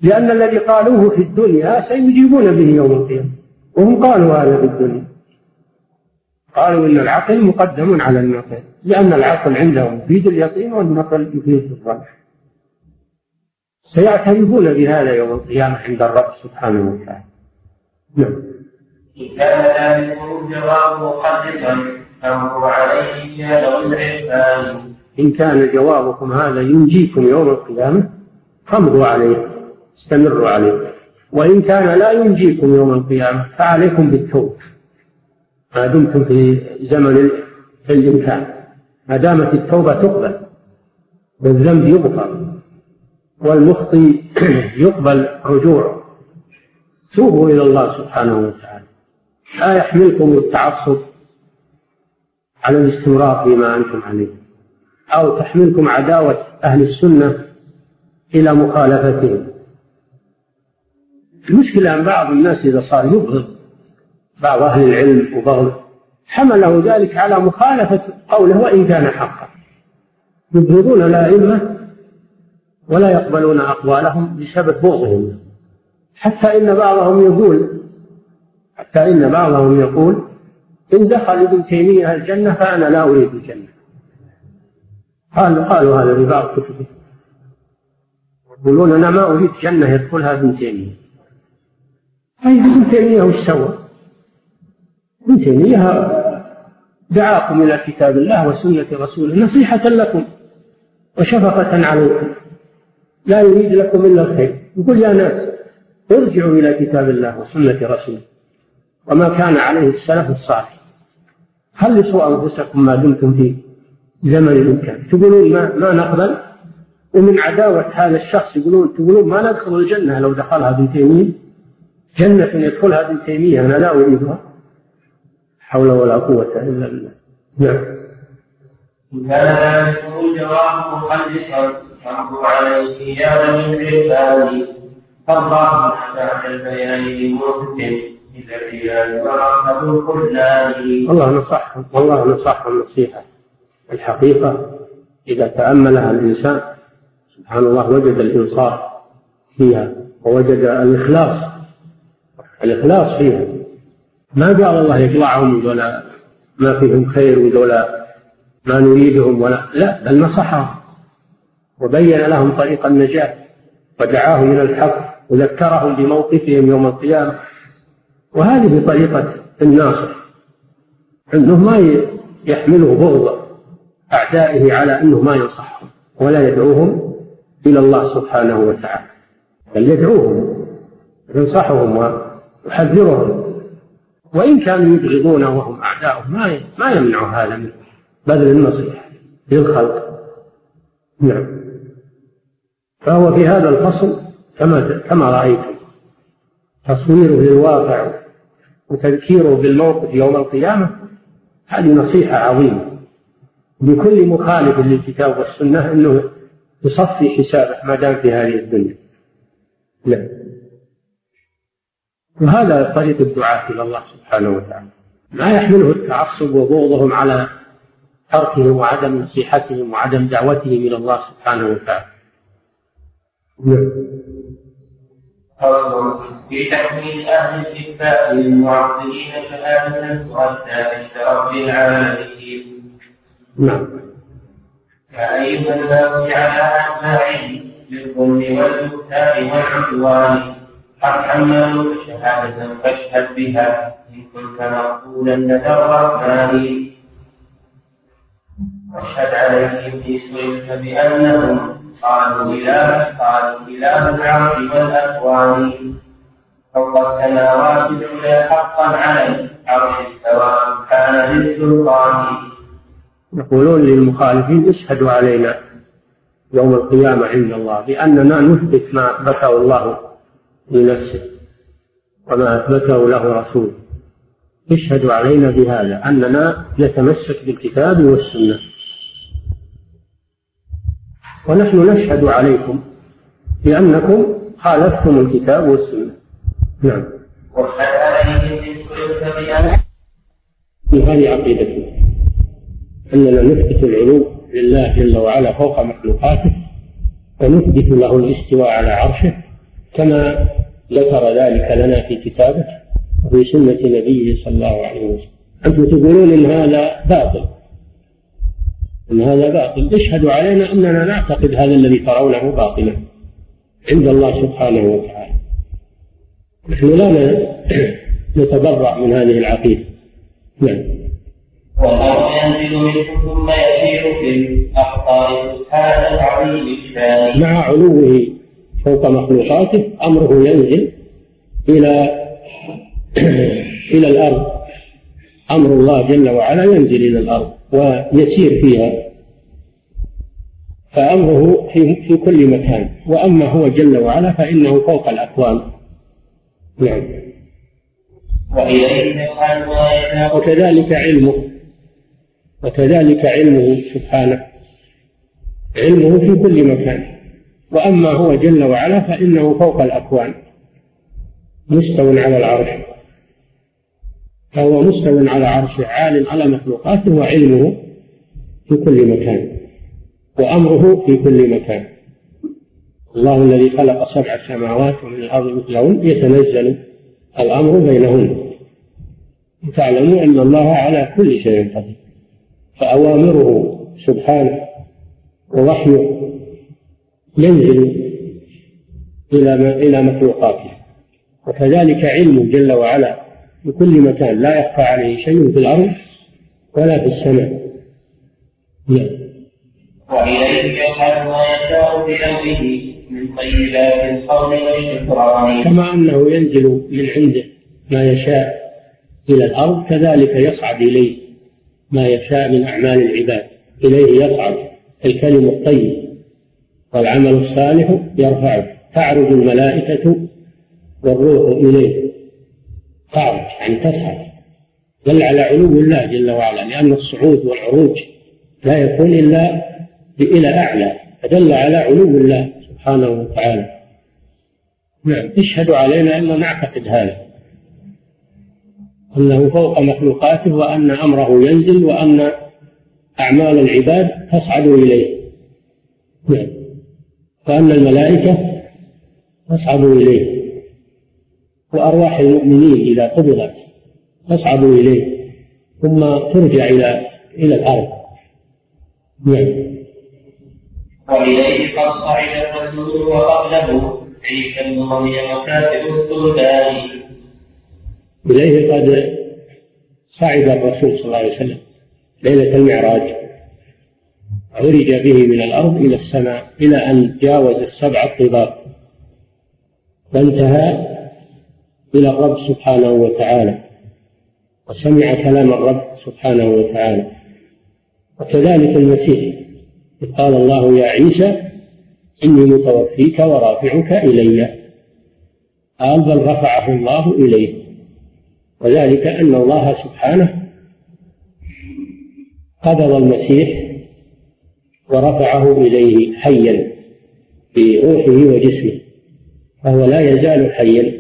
لأن الذي قالوه في الدنيا سيجيبون به يوم القيامة. وهم قالوا هذا في الدنيا. قالوا إن العقل مقدم على النقل لأن العقل عندهم يفيد اليقين والنقل يفيد الظن سيعترفون بهذا يوم القيامة عند الرب سبحانه وتعالى. نعم.
كان ذلك الجواب مقدسا فهو عليه يا العرفان
إن كان جوابكم هذا ينجيكم يوم القيامة فامضوا عليه استمروا عليه. وإن كان لا ينجيكم يوم القيامة فعليكم بالتوبة. ما دمتم في زمن الإمكان. ما دامت التوبة تقبل والذنب يغفر والمخطي [CLEARS THROAT] يقبل رجوعه. توبوا إلى الله سبحانه وتعالى. لا يحملكم التعصب على الاستمرار فيما أنتم عليه. أو تحملكم عداوة أهل السنة إلى مخالفتهم. المشكلة أن بعض الناس إذا صار يبغض بعض أهل العلم وبغض حمله ذلك على مخالفة قوله وإن كان حقا. يبغضون الأئمة ولا يقبلون أقوالهم بسبب بغضهم. حتى إن بعضهم يقول حتى إن بعضهم يقول إن دخل ابن تيمية الجنة فأنا لا أريد الجنة. قالوا قالوا هذا في بعض كتبه يقولون أنا ما أريد جنة يدخلها ابن تيمية. طيب ابن تيمية وش سوى؟ ابن تيمية دعاكم إلى كتاب الله وسنة رسوله نصيحة لكم وشفقة عليكم. لا يريد لكم إلا الخير. يقول يا ناس ارجعوا إلى كتاب الله وسنة رسوله. وما كان عليه السلف الصالح. خلصوا أنفسكم ما دمتم في زمن الإمكان تقولون ما, ما نقبل؟ ومن عداوة هذا الشخص يقولون تقولون ما ندخل الجنة لو دخلها ابن تيمية؟ جنة يدخلها ابن تيمية أنا لا أريدها. حول ولا قوة إلا بالله. نعم.
كان ذلك الجواب مخلصا فانظر عليه يا من عبادي فالله بعد البيان لمسلم
والله نصحهم والله نصحهم نصيحة. الحقيقة إذا تأملها الإنسان سبحان الله وجد الإنصاف فيها ووجد الإخلاص الإخلاص فيها. ما قال الله يطلعهم ولا ما فيهم خير ولا ما نريدهم ولا لا بل نصحهم وبين لهم طريق النجاة ودعاهم إلى الحق وذكرهم بموقفهم يوم القيامة. وهذه طريقة الناصح أنه ما يحمله بغض أعدائه على أنه ما ينصحهم ولا يدعوهم إلى الله سبحانه وتعالى بل يدعوهم ينصحهم ويحذرهم. وإن كانوا يبغضونه وهم أعداؤه ما ما يمنع هذا من بذل النصيحة للخلق. نعم. فهو في هذا الفصل كما كما رأيتم تصويره للواقع وتذكيره بالموقف يوم القيامة هذه نصيحة عظيمة. لكل مخالف للكتاب والسنة أنه يصفي حسابه ما دام في هذه الدنيا. نعم. وهذا طريق الدعاة إلى الله سبحانه وتعالى. ما يحمله التعصب وبغضهم على تركهم وعدم نصيحتهم وعدم دعوتهم إلى الله سبحانه وتعالى.
نعم. في تحميل أهل الكتاب للمعطلين شهادة تؤدى عند رب العالمين.
نعم.
أيها الناس على أتباعهم بالظلم والبهتان والعدوان؟ حملوا شهادة فاشهد بها. إن كنت مقبولا لدى الرحمن. واشهد عليهم في سئلت بأنهم قالوا إله قالوا إله العرش والأكوان. فوق السماوات العلى حقا على العرش سواء كان للسلطان.
يقولون للمخالفين اشهدوا علينا يوم القيامة عند الله بأننا نثبت ما أثبته الله لنفسه وما أثبته له رسوله اشهدوا علينا بهذا أننا نتمسك بالكتاب والسنة. ونحن نشهد عليكم بأنكم خالفتم الكتاب والسنة. نعم. في هذه عقيدتنا. أننا نثبت العلو لله جل وعلا فوق مخلوقاته ونثبت له الاستواء على عرشه كما ذكر ذلك لنا في كتابه وفي سنة نبيه صلى الله عليه وسلم. أنتم تقولون إن هذا باطل. أن هذا باطل. اشهدوا علينا أننا نعتقد هذا الذي ترونه باطلا عند الله سبحانه وتعالى. نحن لا [CLEARS THROAT] نتبرع من هذه العقيدة. نعم.
والأمر ينزل منه ثم يسير في الأخطار سبحان العظيم الشان
مع علوه فوق مخلوقاته أمره ينزل إلى [CLEARS THROAT] إلى الأرض. أمر الله جل وعلا ينزل إلى الأرض ويسير فيها. فأمره في, في كل مكان. وأما هو جل وعلا فإنه فوق الأكوان نعم. وكذلك علمه. وكذلك علمه سبحانه. علمه في كل مكان. وأما هو جل وعلا فإنه فوق الأكوان. مستو على العرش. فهو مستو على عرشه عال على مخلوقاته وعلمه في كل مكان. وأمره في كل مكان. الله الذي خلق سبع سماوات ومن الأرض مثلهن يتنزل الأمر بينهن. تعلموا أن الله على كل شيء قدير. فأوامره سبحانه ووحيه ينزل إلى إلى مخلوقاته. وكذلك علمه جل وعلا في كل مكان لا يخفى عليه شيء في الأرض ولا في السماء.
نعم. وإليه يفعل ما يشاء بأمره من طيبات القول والشكران.
كما أنه ينزل من عنده ما يشاء إلى الأرض كذلك يصعد إليه ما يشاء من أعمال العباد. إليه يصعد الكلم الطيب والعمل الصالح يرفعه. تعرج الملائكة والروح إليه. تعرج يعني تصعد. دل على علو الله جل وعلا لأن الصعود والعروج لا يكون إلا إلى أعلى. فدل على علو الله سبحانه وتعالى. نعم اشهدوا علينا أننا نعتقد هذا. أنه فوق مخلوقاته وأن أمره ينزل وأن أعمال العباد تصعد إليه. نعم. وأن الملائكة تصعد إليه. وأرواح المؤمنين إذا قبضت تصعد إليه. ثم ترجع إلى إلى الأرض.
نعم. وإليه قد صعد الرسول وقبله عيسى بن مريم كافر السلطان
إليه قد صعد الرسول صلى الله عليه وسلم ليلة المعراج. عرج به من الأرض إلى السماء إلى أن جاوز السبع الطباق. وانتهى إلى الرب سبحانه وتعالى. وسمع كلام الرب سبحانه وتعالى. وكذلك المسيح. قال الله يا عيسى إني متوفيك ورافعك إلي. قال بل رفعه الله إليه. وذلك أن الله سبحانه قبض المسيح ورفعه إليه حيا بروحه وجسمه فهو لا يزال حيا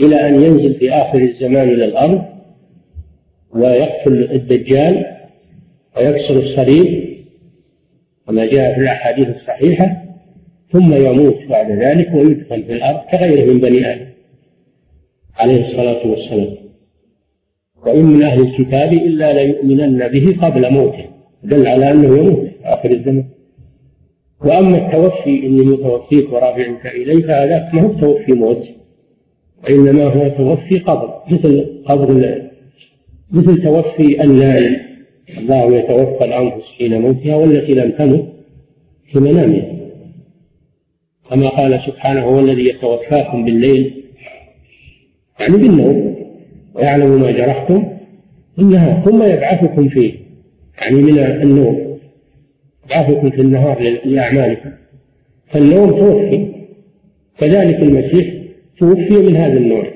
إلى أن ينزل في آخر الزمان إلى الأرض ويقتل الدجال ويكسر الصليب كما جاء في الأحاديث الصحيحة ثم يموت بعد ذلك ويدفن في الأرض كغيره من بني آدم. عليه الصلاة والسلام. وإن من أهل الكتاب إلا ليؤمنن به قبل موته. دل على أنه يموت في آخر الزمان وأما التوفي إني متوفيك ورافعك إلي فهذا ما هو توفي موت. وإنما هو توفي قبر. مثل قبر مثل توفي النائم الله يتوفى الأنفس حين موتها والتي لم تمت في منامها. كما قال سبحانه هو الذي يتوفاكم بالليل يعني بالنوم ويعلم ما جرحتم النهار ثم يبعثكم فيه يعني من النوم يبعثكم في النهار لأعمالكم. فالنوم توفي كذلك المسيح توفي من هذا النوع.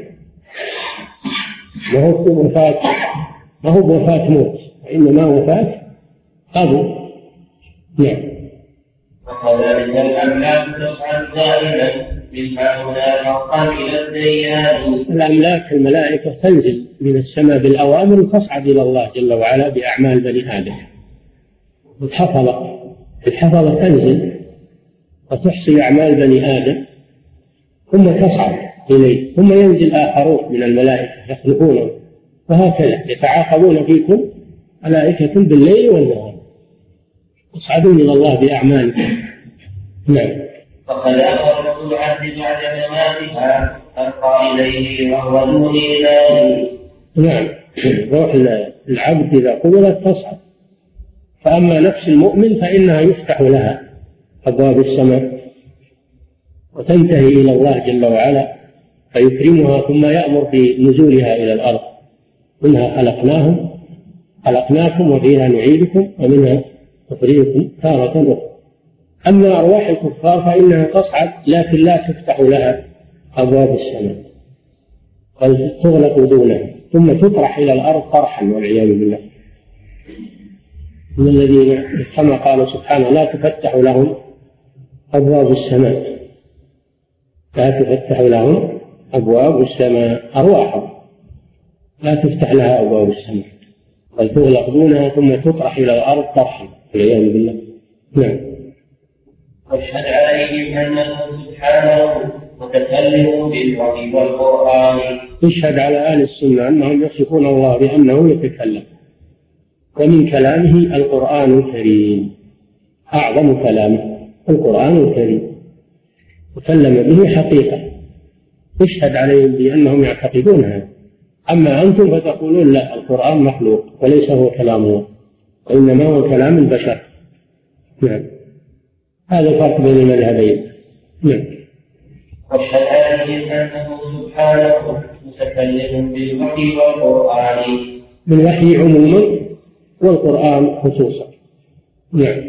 ما هو وفاة ما هو وفاة موت وإنما وفاة قبر. نعم.
وكذلك الأملاك تصعد دائما من هؤلاء الديان.
الأملاك الملائكة تنزل من السماء بالأوامر وتصعد إلى الله جل وعلا بأعمال بني آدم. الحفظة. الحفظة تنزل وتحصي أعمال بني آدم. ثم تصعد إليه. ثم ينزل آخرون من الملائكة يخلقونه. وهكذا يتعاقبون فيكم ملائكة بالليل والنهار. تصعدون إلى الله بأعمالكم. نعم.
عهد بعد مماتها ألقى إليه وهو دون
نعم. روح العبد إذا قبلت تصعد. فأما نفس المؤمن فإنها يفتح لها أبواب السماء وتنتهي إلى الله جل وعلا فيكرمها ثم يأمر بنزولها إلى الأرض. منها خلقناهم خلقناكم وفيها نعيدكم ومنها نخرجكم تارة أخرى. أما أرواح الكفار فإنها تصعد لكن لا تفتح لها أبواب السماء. بل تغلق دونها ثم تطرح إلى الأرض طرحا والعياذ بالله. من الذين كما قال سبحانه لا تفتح لهم أبواب السماء. لا تفتح لهم أبواب السماء أرواحهم. لا تفتح لها أبواب السماء. بل تغلق دونها ثم تطرح إلى الأرض طرحا والعياذ بالله. نعم.
وأشهد عليهم أنه سبحانه متكلم بالوحي والقرآن.
يشهد على أهل السنة أنهم يصفون الله بأنه يتكلم. ومن كلامه القرآن الكريم. أعظم كلامه القرآن الكريم. وكلم به حقيقة. اشهد عليهم بأنهم يعتقدون هذا. أما أنتم فتقولون لا القرآن مخلوق وليس هو كلام الله وإنما هو كلام البشر. نعم. هذا الفرق بين المذهبين. نعم.
واشهد عليهم أنه سبحانه متكلم بالوحي والقرآن.
بالوحي عموما والقرآن خصوصا. نعم.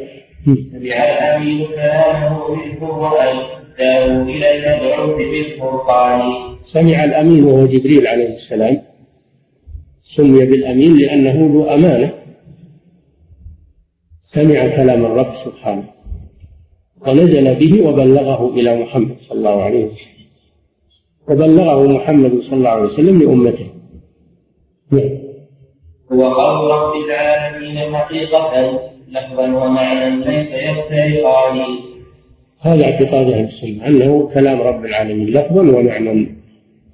سمع الأمين كلامه في القرآن دعوا إلى المبعوث بالفرقان.
سمع الأمين وهو جبريل عليه السلام. سمي بالأمين لأنه ذو أمانة. سمع كلام الرب سبحانه. ونزل به وبلغه إلى محمد صلى الله عليه وسلم. وبلغه محمد صلى الله عليه وسلم لأمته. نعم.
هو قول رب العالمين حقيقة لفظا ومعنى ليس يفترقان.
هذا اعتقاد أهل السنة أنه كلام رب العالمين لفظا ومعنى.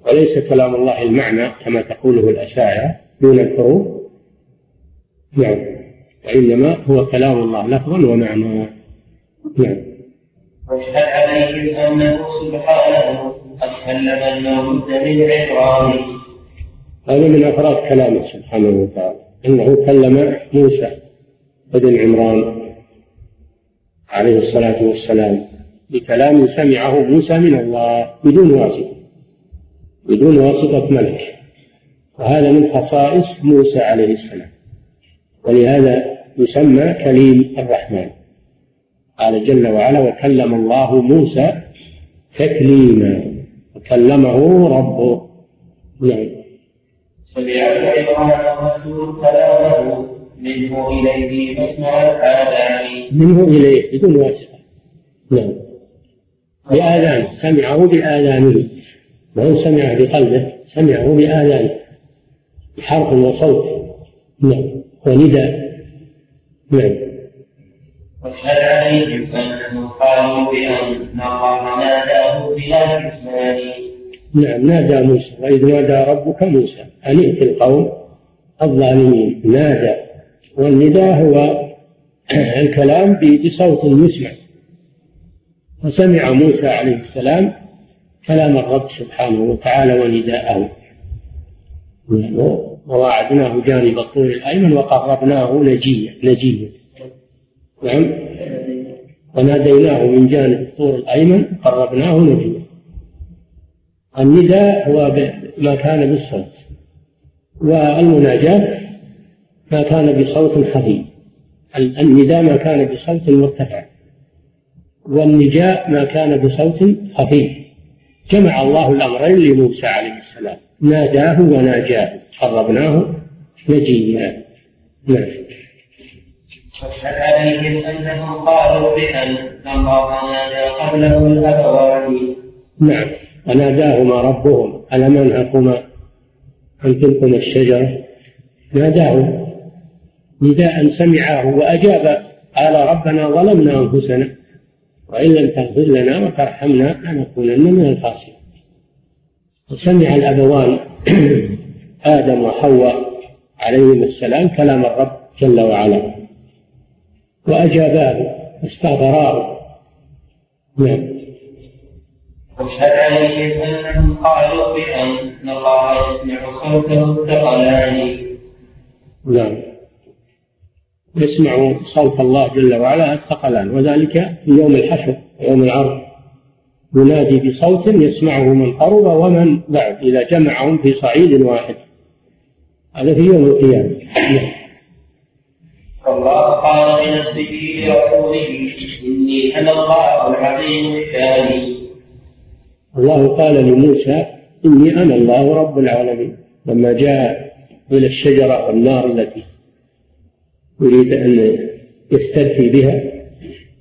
وليس كلام الله المعنى كما تقوله الأشاعرة دون الحروف. نعم. وإنما هو كلام الله لفظا ومعنى. نعم.
واشهد عليهم أنه سبحانه قد كلم الموت من عبران
هذا من أفراد كلامه سبحانه وتعالى. أنه كلم موسى ابن عمران عليه الصلاة والسلام بكلام سمعه موسى من الله بدون واسطة بدون واسطة ملك. وهذا من خصائص موسى عليه السلام. ولهذا يسمى كليم الرحمن. قال جل وعلا وكلم الله موسى تكليما. وكلمه ربه.
نعم. سمع الرسول كلامه منه إليه مسمع الآذان.
منه إليه بدون واسطة. نعم. بآذان. سمعه بآذانه. ما هو سمعه بقلبه؟ سمعه بآذانه. بحرف وصوت. نعم. ونداء.
نعم. واشهد عليهم أنهم قالوا بأن الله ناداه بلا كتمان
نعم نادى موسى وإذ نادى ربك موسى. أن ائت القوم الظالمين. نادى. والنداء هو [CLEARS THROAT] الكلام بصوت يسمع فسمع موسى عليه السلام كلام الرب سبحانه وتعالى ونداءه. وواعدناه جانب الطور الأيمن وقربناه نجيا نجيا. نعم. وناديناه من جانب الطور الأيمن قربناه نجيا النداء هو ما كان بالصوت. والمناجاة ما كان بصوت خفي. النداء ما كان بصوت مرتفع. والنجاء ما كان بصوت خفي. جمع الله الأمرين لموسى عليه السلام. ناداه وناجاه. قربناه نجيا
نعم. واشهد عليهم أنهم قالوا بأن الله نادى قبله الأبوان.
نعم. وناداهما ربهم. الم انهكما عن تلكما الشجرة؟ ناداه. نداء سمعه وأجاب قال ربنا ظلمنا أنفسنا وإن لم تغفر لنا وترحمنا لنكونن من الخاسرين. وسمع الأبوان [CLEARS THROAT] آدم وحواء عليهما السلام كلام الرب جل وعلا. واجاباه واستغفراه
نعم. واشهد عليهم انهم قالوا بأن الله يسمع صوته الثقلان
نعم. يسمع صوت الله جل وعلا الثقلان وذلك في يوم الحشر يوم العرض. ينادي بصوت يسمعه من قرب ومن بعد إذا جمعهم في صعيد واحد. هذا في يوم القيامة.
الله قال لنفسه لرسوله إني أنا الله العظيم الثاني
الله قال لموسى إني أنا الله رب العالمين. لما جاء إلى الشجرة والنار التي يريد أن يسترخي بها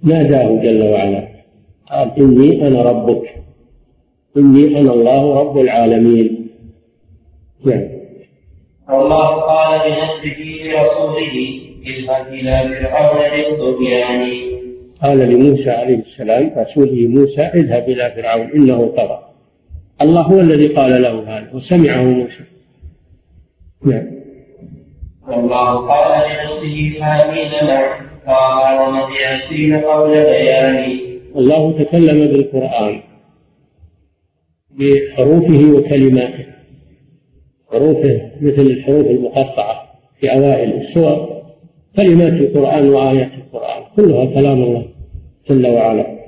ناداه جل وعلا قال إني أنا ربك إني أنا الله رب العالمين.
نعم. الله قال لنفسه لرسوله اذهب إلى فرعون بالطغيان
قال لموسى عليه السلام رسوله موسى اذهب إلى فرعون إنه طغى. الله هو الذي قال له هذا وسمعه موسى.
نعم. والله قال لنفسه فامين معه قال عشرين قول بياني
الله تكلم بالقرآن بحروفه وكلماته. حروفه مثل الحروف المقطعة في أوائل السور. كلمات القرآن وآيات القرآن كلها كلام الله جل وعلا.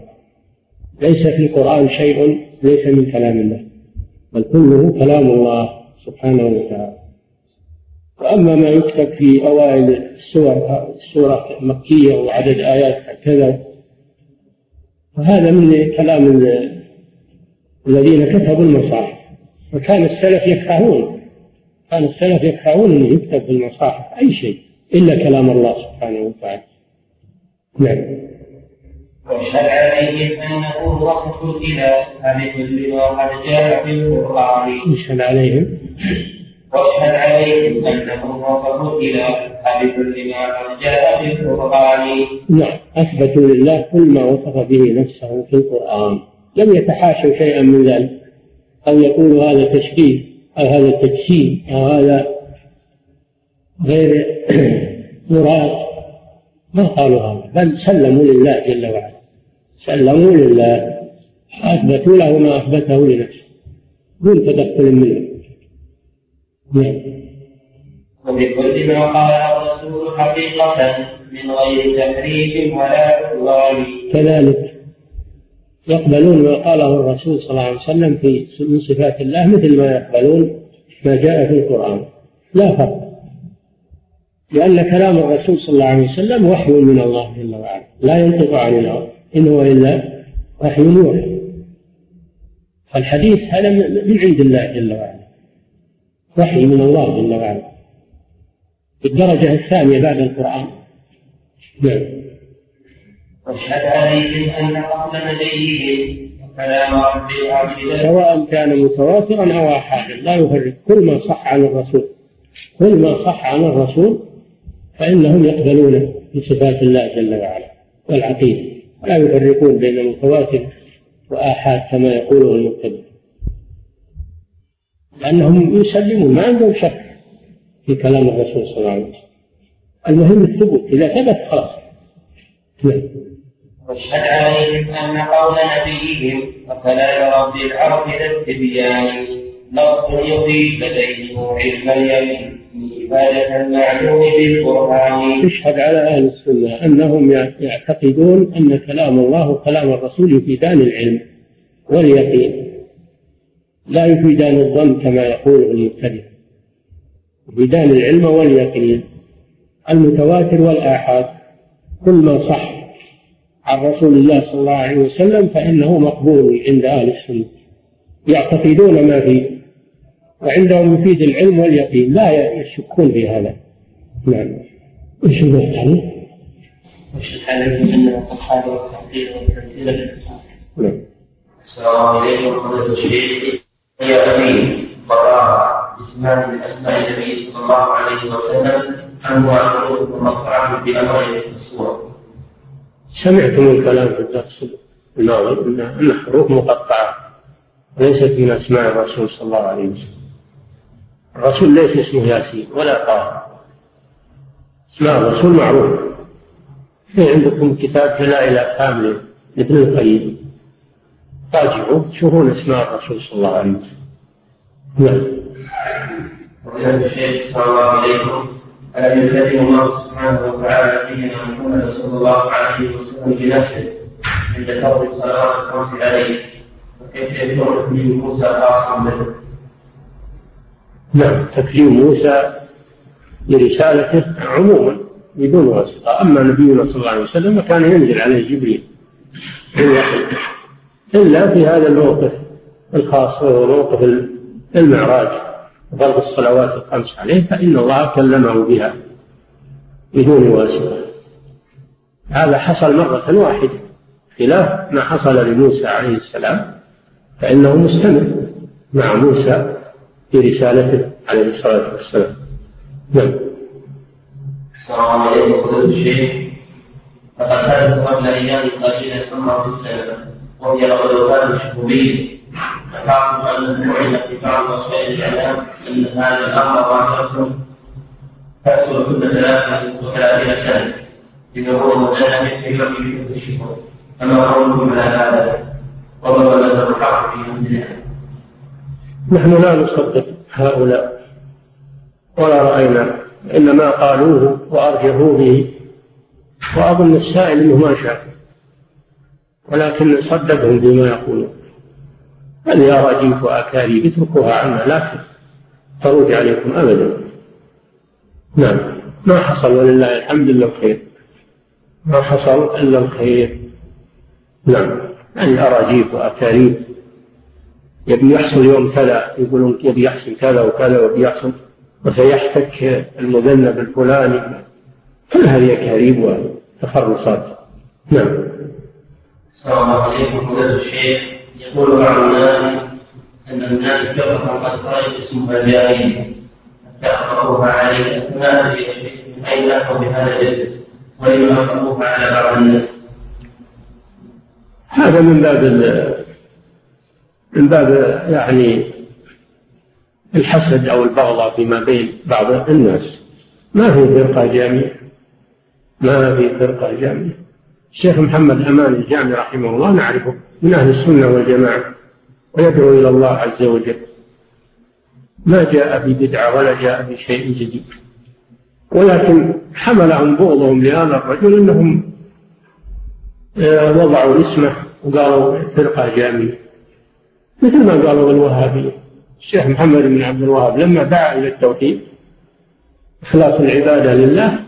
ليس في القرآن شيء ليس من كلام الله بل كله كلام الله سبحانه وتعالى. وأما ما يكتب في أوائل السور السورة مكية وعدد آيات كذا وهذا من كلام الذين كتبوا المصاحف. وكان السلف يكرهون كان السلف يكرهون أن يكتب في المصاحف أي شيء. إلا كلام الله سبحانه وتعالى.
نعم. واشهد عليهم أنه وصف الإله بكل ما قد جاء في القرآن.
يشهد عليهم.
واشهد عليهم انهم وصفوا الإله بكل ما قد جاء في القرآن.
نعم. أثبتوا لله كل ما وصف به نفسه في القرآن. لم يتحاشوا شيئا من ذلك. أو يقولوا هذا تشبيه أو هذا تجسيم أو هذا غير مراد. ما قالوا هذا؟ بل سلموا لله جل وعلا. سلموا لله. أثبتوا له ما أثبته لنفسه. دون تدخل منه.
نعم. وبكل ما قاله الرسول حقيقة من غير تحريف ولا عدوان.
كذلك يقبلون ما قاله الرسول صلى الله عليه وسلم في من صفات الله مثل ما يقبلون ما جاء في القرآن. لا فرق. لأن كلام الرسول صلى الله عليه وسلم وحي من الله جل وعلا. لا ينطق عن الهوى إن هو إلا وحي يوحى فالحديث هذا من عند الله جل وعلا. وحي من الله جل وعلا. في الدرجة الثانية بعد القرآن.
نعم. واشهد عليهم أن قبل نبيهم كلام رب العالمين
سواء كان متواترا أو أحادا لا يفرق. كل ما صح عن الرسول. كل ما صح عن الرسول فإنهم يقبلون بصفات الله جل وعلا والعقيدة. لا يفرقون بين متواتر وآحاد كما يقوله المبتدئ. لأنهم يسلمون ما عندهم شك في كلام الرسول صلى الله عليه وسلم. المهم الثبوت إذا ثبت خلاص.
نعم. واشهد عليهم أن قول نبيهم وكلام رب العرب للتبيان لفظ يضيف لديهم علم اليمين عبادة المعلوم بالقرآن.
يشهد على أهل السنة أنهم يعتقدون أن كلام الله وكلام الرسول يفيدان العلم واليقين. لا يفيدان الظن كما يقول المبتدئ يفيدان العلم واليقين. المتواتر والآحاد. كل ما صح عن رسول الله صلى الله عليه وسلم فإنه مقبول عند أهل السنة. يعتقدون ما فيه. وعندهم يفيد العلم واليقين. لا يشكون في هذا. نعم. وش
الحديث؟ وش الحديث من الصحابة والتحقيق والتمثيل نعم. السلام عليكم ورحمة الله هي أمين براءة اسمان من أسماء النبي صلى الله عليه وسلم أنواع حروف ومقطعات بأمر الصور
سمعتم الكلام في الدرس الماضي أن حروف مقطعة ليست من أسماء الرسول صلى الله عليه وسلم. الرسول ليس اسمه ياسين ولا طه اسماء الرسول معروف. في عندكم كتاب دلائل الافهام لابن القيم؟ راجعوا تشوفون أسماء الرسول صلى الله عليه وسلم. نعم.
وكان الشيخ صلى الله عليكم ألا يكلم الله سبحانه وتعالى سيدنا محمد صلى الله عليه وسلم بنفسه عند فرض الصلوات الخمس عليه؟ وكيف يكون في موسى خاصا به
نعم تكليم موسى لرسالته عموما بدون واسطة. أما نبينا صلى الله عليه وسلم كان ينزل عليه جبريل إلا في هذا الموقف الخاص وهو موقف المعراج فرض الصلوات الخمس عليه فإن الله كلمه بها بدون واسطة. هذا حصل مرة واحدة خلاف ما حصل لموسى عليه السلام فإنه مستمر مع موسى في رسالته عليه الصلاة والسلام. نعم.
السلام عليكم فضيلة الشيخ لقد كانت قبل أيام قليلة تمر في السنة. وهي غزوات الشهورية فحاصل أن المعلم في بعض وسائل الإعلام أن هذا الأمر ظاهرة تحصل كل ثلاثة وثلاثين سنة. هو مختلف في فقه كل الشهور فما قولكم على هذا؟ وما بلغ الحق في مثل
نحن لا نصدق هؤلاء ولا رأينا إنما قالوه وأرجحوا به وأظن السائل أنه ما شاف ولكن صدقهم بما يقولون. هذه أراجيف وأكاذيب اتركوها عنا لا تروج عليكم أبدا. نعم. ما حصل ولله الحمد إلا الخير. ما حصل إلا الخير. نعم. يعني أراجيف وأكاذيب يبي يحصل يوم كذا يقولون يبي يحصل كذا وكذا ويبي يحصل وسيحتك المذنب الفلاني. كل هذه أكاذيب وتخرصات نعم.
السلام عليكم فضيلة الشيخ. يقول بعض الناس أن الناس فرقة قد اسمها جاهلية حتى أخبروها عليه. ما أدري من أين أخذوا بهذا الجسد؟ ولم أخبروها على بعض الناس.
هذا من باب من باب يعني الحسد أو البغضاء فيما بين بعض الناس. ما في فرقة جامعة. ما في فرقة جامعة. الشيخ محمد أمان الجامع رحمه الله نعرفه من أهل السنة والجماعة ويدعو إلى الله عز وجل. ما جاء ببدعة ولا جاء بشيء جديد. ولكن حملهم بغضهم لهذا الرجل إنهم آه، وضعوا اسمه وقالوا فرقة جامية مثل ما قالوا الوهابية الشيخ محمد بن عبد الوهاب لما دعا إلى التوحيد إخلاص العبادة لله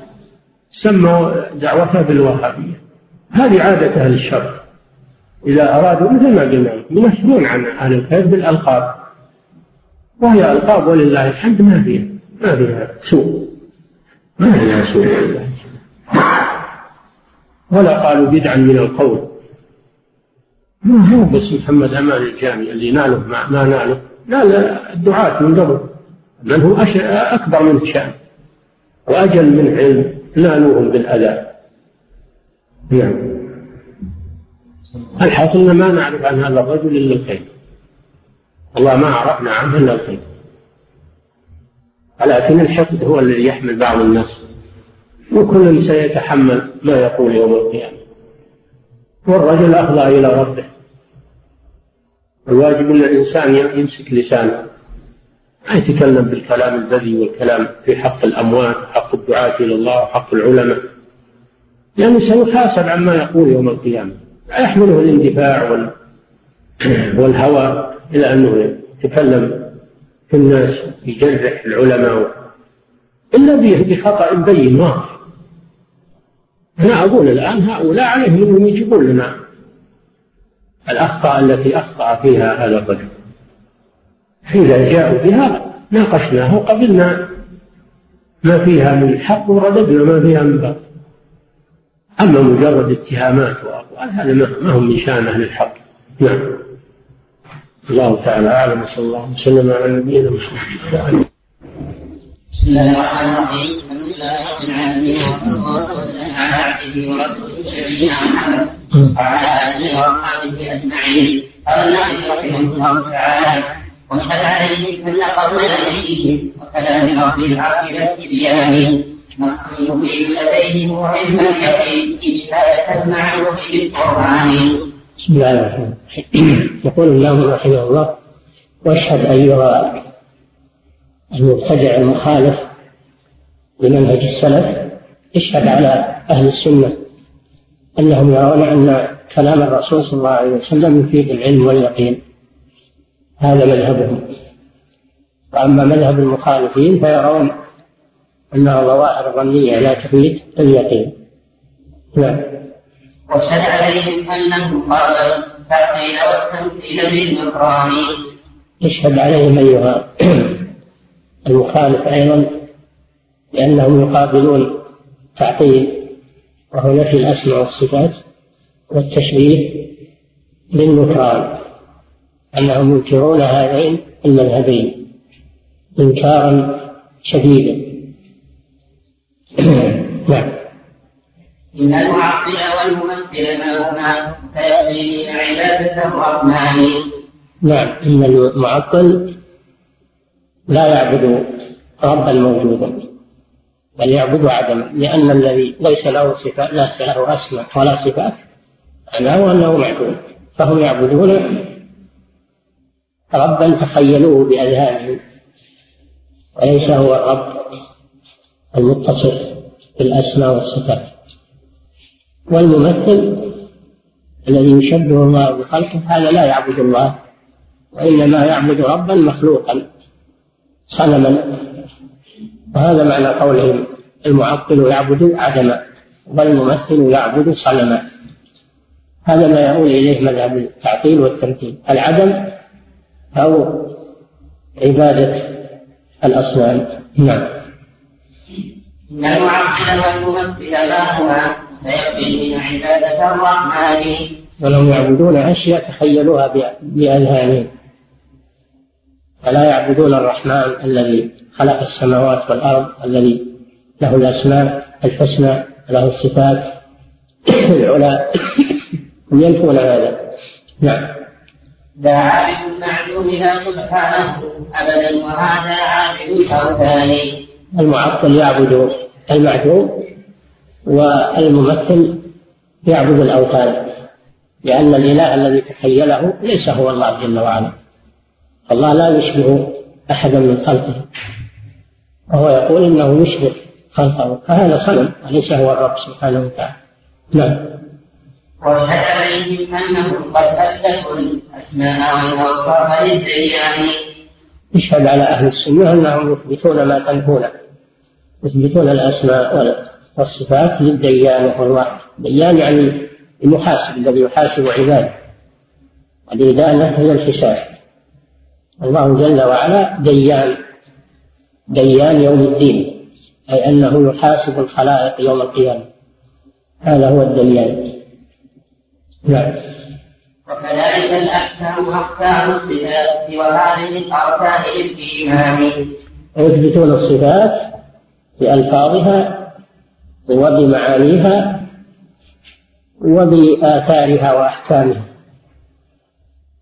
سموا دعوته بالوهابية. هذه عادة أهل الشر إذا أرادوا مثل ما قلنا ينفرون عن أهل الخير بالألقاب. وهي ألقاب ولله الحمد ما فيها ما فيها سوء. ما فيها سوء ولا قالوا بدعا من القول. بس. محمد أمان الجامي اللي ناله ما, ما ناله. نال الدعاة من قبل. بل هو أكبر من شأن وأجل من علم نالوهم بالأذى. نعم. الحاصل ما نعرف عن هذا الرجل إلا الخير. والله ما عرفنا عنه إلا الخير. ولكن الحقد هو الذي يحمل بعض الناس. وكل سيتحمل ما يقول يوم القيامة. والرجل أفضى إلى ربه. الواجب أن الإنسان يمسك لسانه. ما يتكلم بالكلام البذي والكلام في حق الأموات وحق الدعاة إلى الله وحق العلماء. لأنه سيحاسب عما يقول يوم القيامة. لا يحمله الاندفاع [CLEARS THROAT] والهوى إلى أنه يتكلم في الناس يجرح العلماء. إلا بخطأ بين واضح. أنا أقول الآن هؤلاء عليهم أنهم يجيبون لنا الأخطاء التي أخطأ فيها هذا الرجل. فإذا جاءوا بها ناقشناها وقبلنا ما فيها من حق ورددنا ما فيها من باطل. أما مجرد اتهامات وأقوال هذا ما هم من شأن أهل الحق. نعم. الله تعالى أعلم وصلى الله وسلم على نبينا محمد. بسم الله الرحمن الرحيم. الحمد لله رب العالمين وصلى الله وسلم على عبده ورسوله سيدنا محمد وعلى تعالى واشهد عليه كل رب المعروف بالقران بسم الله الرحمن الرحيم يقول الله رحمه الله واشهد ايها المبتدع المخالف لمنهج السلف اشهد على أهل السنة أنهم يرون أن كلام الرسول صلى الله عليه وسلم يفيد العلم واليقين. هذا مذهبهم. وأما مذهب المخالفين فيرون أنها ظواهر ظنية لا تفيد اليقين. نعم. واشهد عليهم أنهم قال التعطيل والتمثيل بالنكران اشهد عليهم أيها المخالف أيضا لأنهم يقابلون تعطيل وهو نفي الأسماء والصفات والتشبيه بالنكران أنهم ينكرون هذين المذهبين إنكارا شديدا. [CLEARS THROAT] نعم. إن المعطل والممثل ما هما فيقين عبادة الرحمن. نعم. إن المعطل لا يعبد ربا موجودا بل يعبد عدما لأن الذي ليس له صفات ليس له أسماء ولا صفات معناه أنه معدوم فهم يعبدون ربا تخيلوه بأذهانهم وليس هو الرب المتصف بالأسماء والصفات. والممثل الذي يشبه الله بخلقه هذا لا يعبد الله وإنما يعبد ربا مخلوقا صنما. وهذا معنى قولهم المعطل يعبد عدما والممثل يعبد صنما هذا ما يؤول إليه مذهب التعطيل والتمثيل. العدم أو عبادة الأصنام. نعم. إن المعطل والممثل لاهما فيقضي عبادة الرحمن. ولهم يعبدون أشياء تخيلوها بأذهانهم. فلا يعبدون الرحمن الذي خلق السماوات والأرض الذي له الأسماء الحسنى له الصفات. [COUGHS] العلى هم ينفون هذا. نعم. لا عابد المعلوم لا سبحانه أبدا وهذا عابد الأوثان. المعطل يعبد المعدوم والممثل يعبد الأوثان لأن الإله الذي تخيله ليس هو الله جل وعلا. الله لا يشبه أحدا من خلقه. وهو يقول إنه يشبه خلقه. فهذا صنم وليس هو الرب سبحانه وتعالى. نعم.
واشهد عليهم انهم قد اثبتوا الأسماء والأوصاف للديان
يشهد على أهل السنة أنهم يثبتون ما تنفونه يثبتون الأسماء والصفات للديان وهو الله ديان يعني المحاسب الذي يحاسب عباده. والإدانة هي الحساب الله جل وعلا ديان ديان يوم الدين أي أنه يحاسب الخلائق يوم القيامة. هذا هو الديان.
نعم. وكذلك الأحكام أحكام الصفات وهذه الأركان للإيمان.
ويثبتون الصفات بألفاظها وبمعانيها وبآثارها وأحكامها.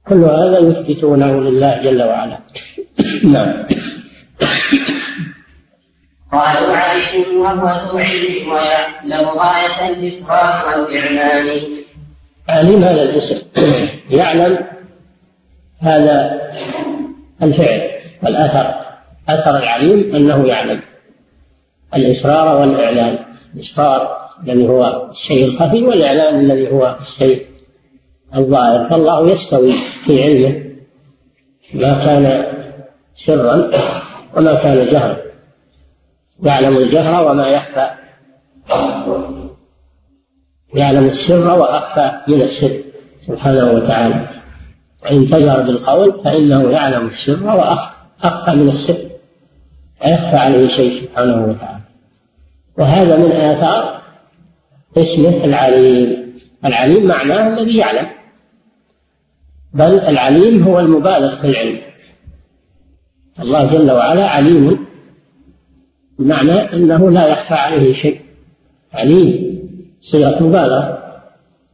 كل هذا يثبتونه لله جل وعلا. نعم.
قالوا عليم وهو ذو علم ويعلم غاية الإسراف والإعلان
عليم هذا الاسم. يعلم هذا الفعل والأثر. أثر العليم أنه يعلم. الإسرار والإعلان. الإسرار الذي هو الشيء الخفي والإعلان الذي هو الشيء الظاهر. فالله يستوي في علمه ما كان سرا وما كان جهرا. يعلم الجهر وما يخفى. يعلم السر وأخفى من السر سبحانه وتعالى. وإن تجهر بالقول فإنه يعلم السر وأخفى من السر. لا يخفى عليه شيء سبحانه وتعالى. وهذا من آثار اسمه العليم. العليم معناه الذي يعلم. بل العليم هو المبالغ في العلم. الله جل وعلا عليم بمعنى إنه لا يخفى عليه شيء. عليم صيغة مبالغة.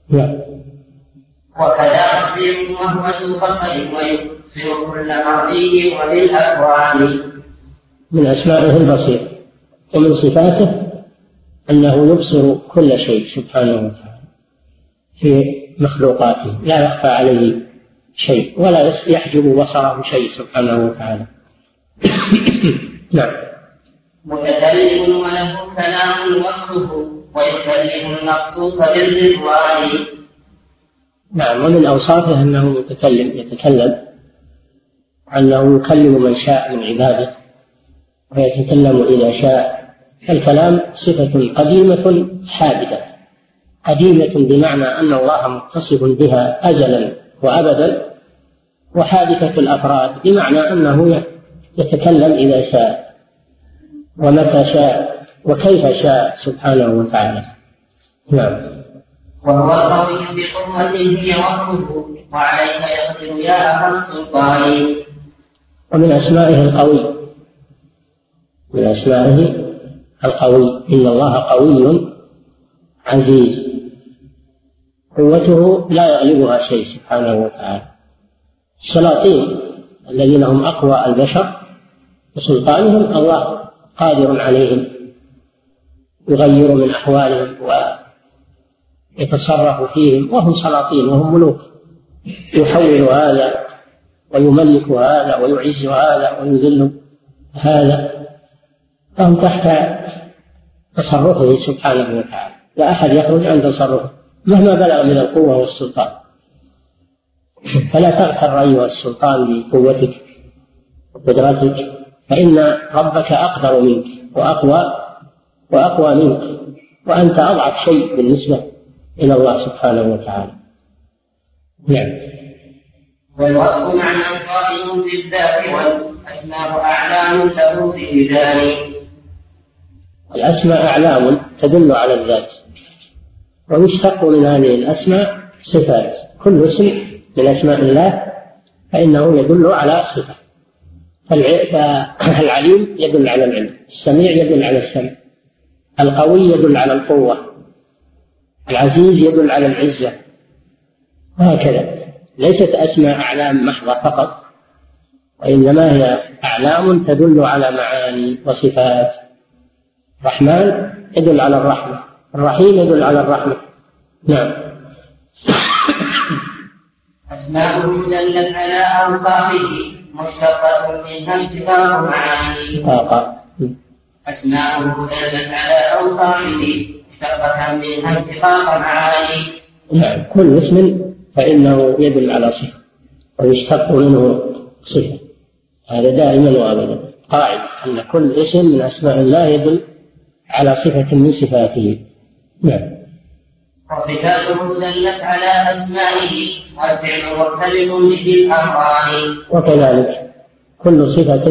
نعم. وكذا بصير وهو ذو بصر ويبصر كل مرئي وبالاكوان
من أسمائه البصير. ومن صفاته أنه يبصر كل شيء سبحانه وتعالى في مخلوقاته لا يخفى عليه شيء ولا يحجب بصره شيء سبحانه وتعالى. [COUGHS]
نعم. متكلم وله كلام وصفه ويكلم المخصوص بالرضوان.
نعم ومن أوصافه أنه متكلم يتكلم أنه يكلم من شاء من عباده ويتكلم إذا شاء. الكلام صفة قديمة حادثه قديمة بمعنى أن الله متصف بها ازلا وابدا. وحادثة الأفراد بمعنى أنه يتكلم إذا شاء ومتى شاء وكيف شاء سبحانه وتعالى. نعم.
وهو القوي بقوته هي وصفه وعليك يقدر يا أخا السلطان.
ومن أسمائه القوي. من أسمائه القوي. إن الله قوي عزيز. قوته لا يغلبها شيء سبحانه وتعالى. السلاطين الذين هم أقوى البشر بسلطانهم الله قادر عليهم يغير من أحوالهم ويتصرف فيهم وهم سلاطين وهم ملوك. يحول هذا ويملك هذا ويعز هذا ويذل هذا. فهم تحت تصرفه سبحانه وتعالى. لا أحد يخرج عن تصرفه مهما بلغ من القوة والسلطان. فلا تغتر أيها السلطان بقوتك وقدرتك فإن ربك أقدر منك وأقوى وأقوى منك وأنت أضعف شيء بالنسبة إلى الله سبحانه وتعالى. نعم.
والوصف معنى قائم في الذات والأسماء أعلام له في
الأسماء أعلام تدل على الذات ويشتق من هذه الأسماء صفات كل اسم من أسماء الله فإنه يدل على صفة. فالعليم يدل على العلم السميع يدل على السمع القوي يدل على القوة العزيز يدل على العزة وهكذا. ليست أسماء أعلام محضة فقط وإنما هي أعلام تدل على معاني وصفات. الرحمن يدل على الرحمة الرحيم يدل على الرحمة. نعم.
أسماء دلت على أوصافه مشتقة منها اتفاق معاني.
طاقة.
أسماؤه دلت على أوصافه مشتقة منها اتفاق معاني.
نعم كل اسم فإنه يدل على صفة ويشتق منه صفة. هذا دائما وأبدا. قاعدة أن كل اسم من أسماء الله يدل على صفة من صفاته. نعم.
وصفاته دلت على أسمائه والفعل مرتبط بذي الأمران.
وكذلك كل صفة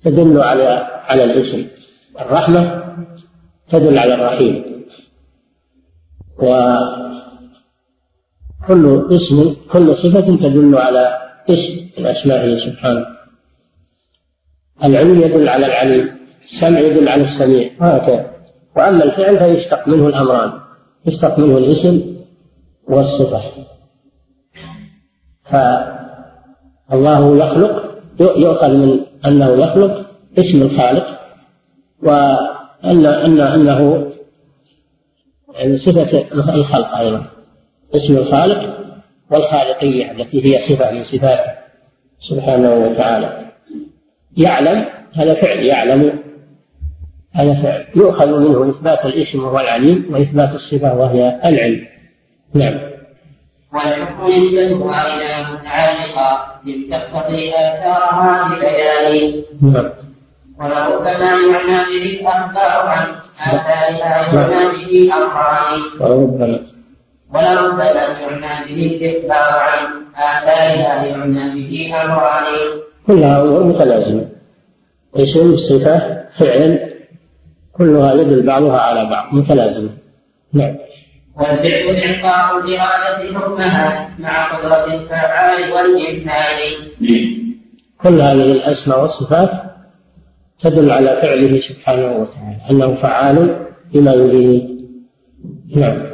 تدل على على الاسم. الرحمة تدل على الرحيم. وكل اسم كل صفة تدل على اسم من أسمائه سبحانه. العلم يدل على العليم السمع يدل على السميع وهكذا. وأما الفعل فيشتق منه الأمران. يشتق منه الاسم والصفة. فالله يخلق يؤخذ من أنه يخلق اسم الخالق وأن أن أنه يعني صفة الخلق أيضا اسم الخالق والخالقية التي هي صفة من صفاته سبحانه وتعالى. يعلم هذا فعل يعلم هذا فعل. يؤخذ منه إثبات الاسم وهو العليم وإثبات الصفة وهي العلم. نعم.
والحكم نسبتها إلى متعلقة إذ تقتضي آثارها ببيان
نعم.
ولربما يعنى به الأخبار عن آثارها يعنى به أمران
وربما
ولربما يعنى به الإخبار عن آثارها يعنى به أمران
كلها أمور متلازمة اسم صفة فعل كلها يدل بعضها على بعض متلازمة نعم.
والفعل إعطاء الإرادة حكمها مع قدرة الفعال والإمكان
كل هذه الأسماء والصفات تدل على فعله سبحانه وتعالى أنه فعال بما يريد. نعم.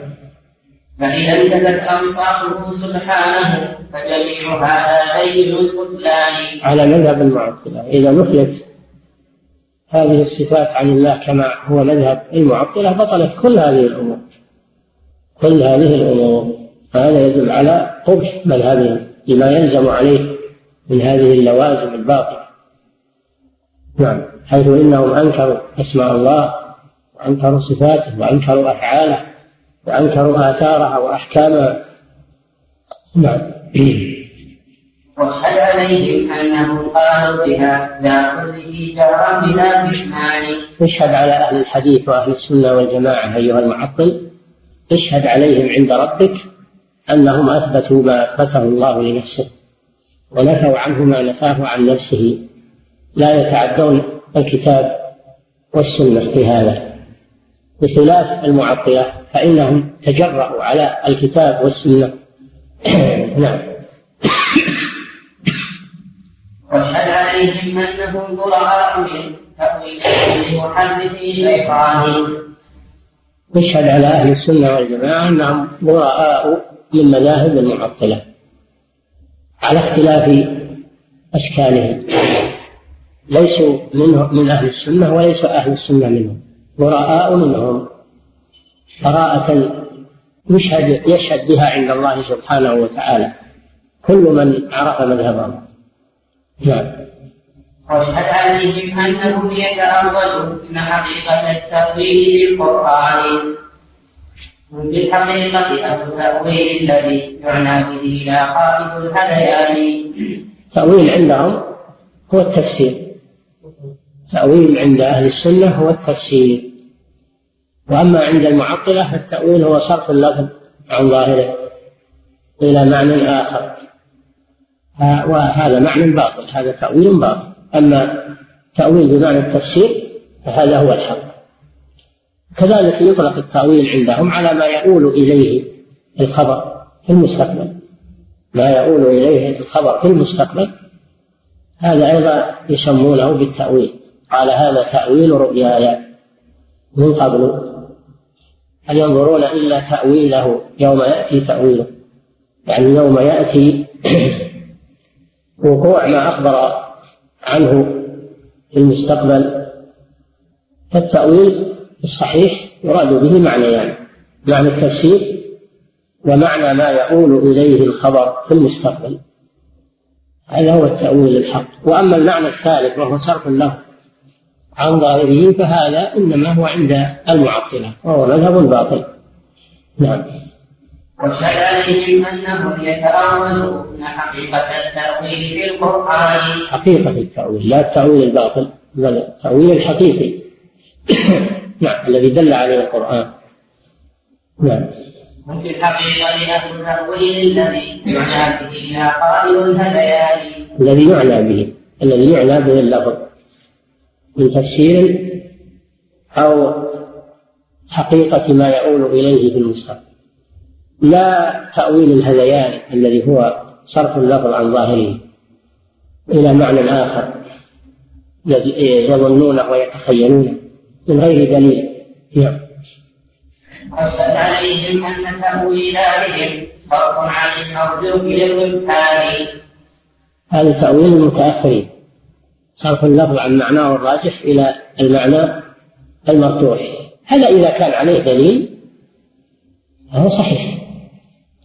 فإذا انتهت أوصافه سبحانه فجميعها غير البطلان
على مذهب المعطلة. إذا نفيت هذه الصفات عن الله كما هو مذهب المعطلة بطلت كل هذه الأمور. كل هذه الأمور. فهذا يدل على قبح مذهبهم لما يلزم عليه من هذه اللوازم الباطلة. نعم. حيث إنهم أنكروا أسماء الله وأنكروا صفاته وأنكروا أفعاله وأنكروا آثارها وأحكامها نعم.
وأشهد عليهم أنهم قالوا بها لا كله جرى بلا بإثمان
اشهد على أهل الحديث وأهل السنة والجماعة أيها المعطل. اشهد عليهم عند ربك أنهم أثبتوا ما أثبته الله لنفسه ونفوا عنه ما نفاه عن نفسه. لا يتعدون الكتاب والسنة في هذا. بخلاف المعطلة فإنهم تجرأوا على الكتاب والسنة. [CLEARS THROAT] نعم.
وأشهد عليهم أنهم براء من تأويل محرف شيطان
نشهد على أهل السنة والجماعة أنهم براء من مذاهب المعطلة على اختلاف أشكالهم. ليسوا منه من أهل السنة وليس أهل السنة منهم. براء منهم. براءة يشهد يشهد بها عند الله سبحانه وتعالى. كل من عرف مذهبهم. نعم
واشهد عليهم انهم يتأولون حقيقة التأويل بالقرآن بالحقيقة أو التأويل الذي يعنى به لا قائد الهذيان
تأويل عندهم هو التفسير. تأويل عند أهل السنة هو التفسير. وأما عند المعطلة فالتأويل هو صرف اللفظ عن ظاهره إلى معنى آخر. وهذا معنى باطل هذا تأويل باطل. أما تأويل بمعنى التفسير فهذا هو الحق. كذلك يطلق التأويل عندهم على ما يؤول إليه الخبر في المستقبل. ما يؤول إليه الخبر في المستقبل. هذا أيضا يسمونه بالتأويل. قال هذا تأويل رؤياي من قبل. هل ينظرون إلا تأويله؟ يوم يأتي تأويله. يعني يوم يأتي [CLEARS THROAT] وقوع ما أخبر عنه في المستقبل فالتأويل الصحيح يراد به معنيان يعني معنى التفسير ومعنى ما يؤول إليه الخبر في المستقبل هذا هو التأويل الحق. وأما المعنى الثالث وهو صرف اللفظ عن ظاهره فهذا إنما هو عند المعطلة وهو مذهب باطل. نعم.
عليهم إنهم يتأولون حقيقة التأويل في القرآن.
حقيقة التأويل لا التأويل الباطل بل التأويل الحقيقي. [COUGHS] نعم الذي دل عليه القرآن. نعم.
وفي الحقيقة أهل التأويل الذي يعنى به قائل الهذيان
الذي يعنى به الذي يعنى به اللفظ. من تفسير أو حقيقة ما يؤول إليه في المستقبل. لا تأويل الهذيان الذي هو صرف اللفظ عن ظاهره إلى معنى آخر يظنونه ويتخيلونه من غير دليل. نعم.
واشهد عليهم أن تأويل بهم صرف عن المرجوك للربحان
هذا تأويل المتأخرين صرف اللفظ عن معناه الراجح إلى المعنى المرجوح هذا إذا كان عليه دليل فهو صحيح.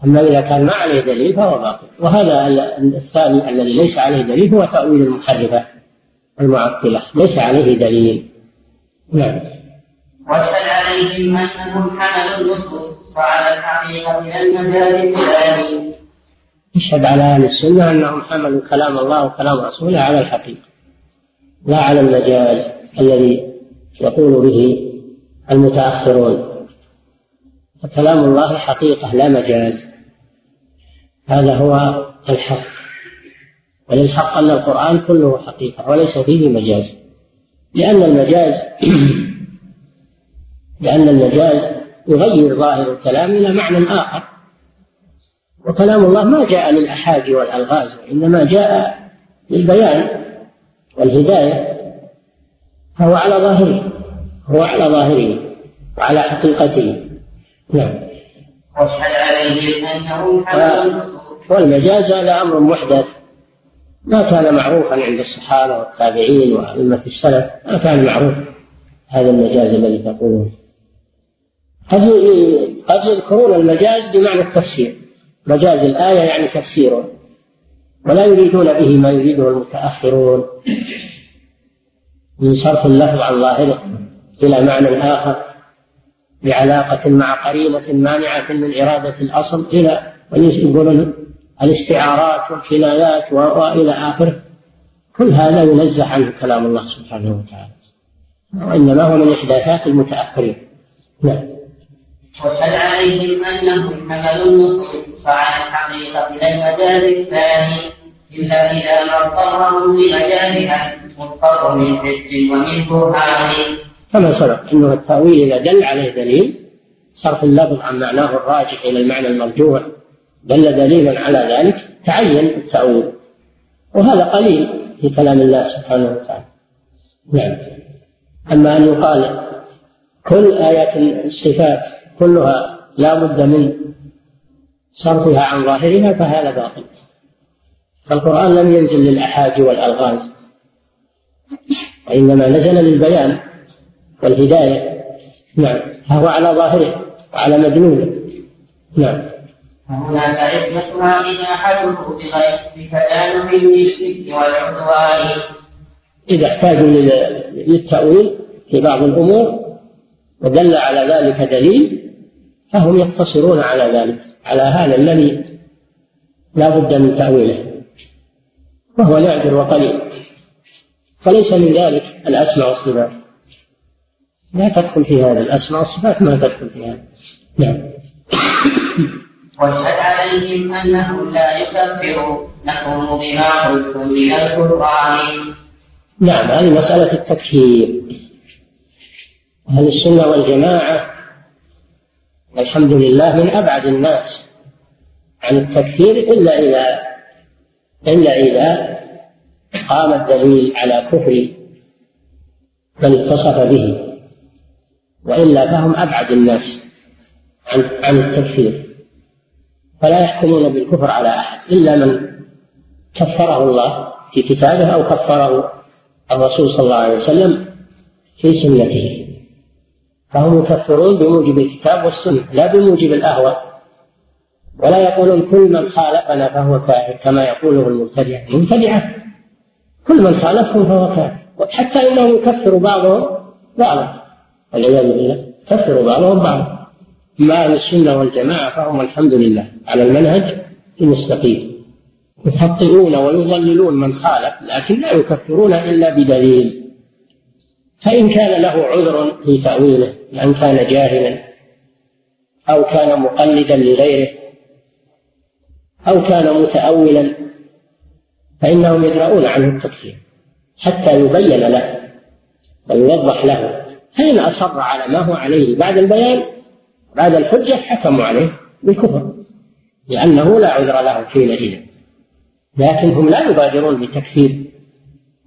أما إذا كان ما عليه دليل فهو باطل. وهذا الثاني الذي ليس عليه دليل هو تأويل المحرفة المعطلة ليس عليه دليل. نعم.
واشهد عليهم أنهم حملوا النصوص على الحقيقة المجال الثاني
يشهد على أهل السنة أنهم حملوا كلام الله وكلام رسوله على الحقيقة لا على المجاز الذي يقول به المتأخرون. فكلام الله حقيقة لا مجاز. هذا هو الحق. وللحق أن القرآن كله حقيقة وليس فيه مجاز. لأن المجاز [CLEARS THROAT] لأن المجاز يغير ظاهر الكلام إلى معنى آخر. وكلام الله ما جاء للأحاج والألغاز وإنما جاء للبيان والهداية. فهو على ظاهره هو على ظاهره وعلى حقيقته. نعم.
واشهد عليهم حملوا
والمجاز هذا أمر محدث. ما كان معروفا عند الصحابة والتابعين وأئمة السلف ما كان معروف هذا المجاز الذي تقولون قد قد يذكرون المجاز بمعنى التفسير. مجاز الآية يعني تفسيره. ولا يريدون به ما يريده المتأخرون. من صرف اللفظ عن ظاهره إلى معنى آخر. بعلاقة مع قرينة مانعة من إرادة الأصل إلى ويقولون الاستعارات والكنايات وإلى آخره. كل هذا ينزه عنه كلام الله سبحانه وتعالى. وإنما هو من إحداثات المتأخرين. نعم.
واشهد عليهم أنهم حملوا النصوص على الحقيقة إلى المجال الثاني إلا إذا ما اضطرهم لمجالها مضطر من حس ومن برهان.
كما سبق. إنه التأويل إذا دل عليه دليل صرف اللفظ عن معناه الراجح إلى المعنى المرجوح دل دليلا على ذلك تعين التأويل. وهذا قليل في كلام الله سبحانه وتعالى. نعم. أما أن يقال كل آيات الصفات كلها لا بد من صرفها عن ظاهرها فهذا باطل. فالقرآن لم ينزل للأحاج والألغاز وإنما نزل للبيان. والهداية. نعم. فهو على ظاهره وعلى مدلوله. نعم.
فهناك عصمتها إذا حدثوا بغير بتدانع للإثم والعدوان.
إذا احتاجوا للتأويل في بعض الأمور ودل على ذلك دليل فهم يقتصرون على ذلك على هذا الذي لا بد من تأويله. وهو نادر وقليل. فليس من ذلك الأسماء والصفات لا تدخل في هذا الأسماء والصفات ما تدخل في هذا. نعم.
واشهد عليهم أنهم لا يكفروا نحكم بما قلتم من القرآن.
نعم هذه مسألة التكفير. أهل السنة والجماعة الحمد لله من أبعد الناس عن التكفير إلا إذا إلا إذا قام الدليل على كفر من اتصف به. وإلا فهم أبعد الناس عن عن التكفير. فلا يحكمون بالكفر على أحد إلا من كفره الله في كتابه أو كفره الرسول صلى الله عليه وسلم في سنته. فهم يكفرون بموجب الكتاب والسنة لا بموجب الأهوى. ولا يقولون كل من خالفنا فهو كافر كما يقوله المبتدعة المبتدعة كل من خالفهم فهو كافر. حتى إنهم يكفر بعضهم بعضا. والعياذ بالله. يكفر بعضهم بعضا اما أهل السنة والجماعة فهم الحمد لله على المنهج المستقيم. يخطئون ويضللون من خالف لكن لا يكفرون إلا بدليل. فإن كان له عذر في تأويله لأن كان جاهلا أو كان مقلدا لغيره أو كان متاولا فإنهم يدرؤون عنه التكفير حتى يبين له ويوضح له. فإن أصر على ما هو عليه بعد البيان بعد الحجة حكموا عليه بالكفر لأنه لا عذر له حينئذ. لكن هم لا يبادرون بتكفير.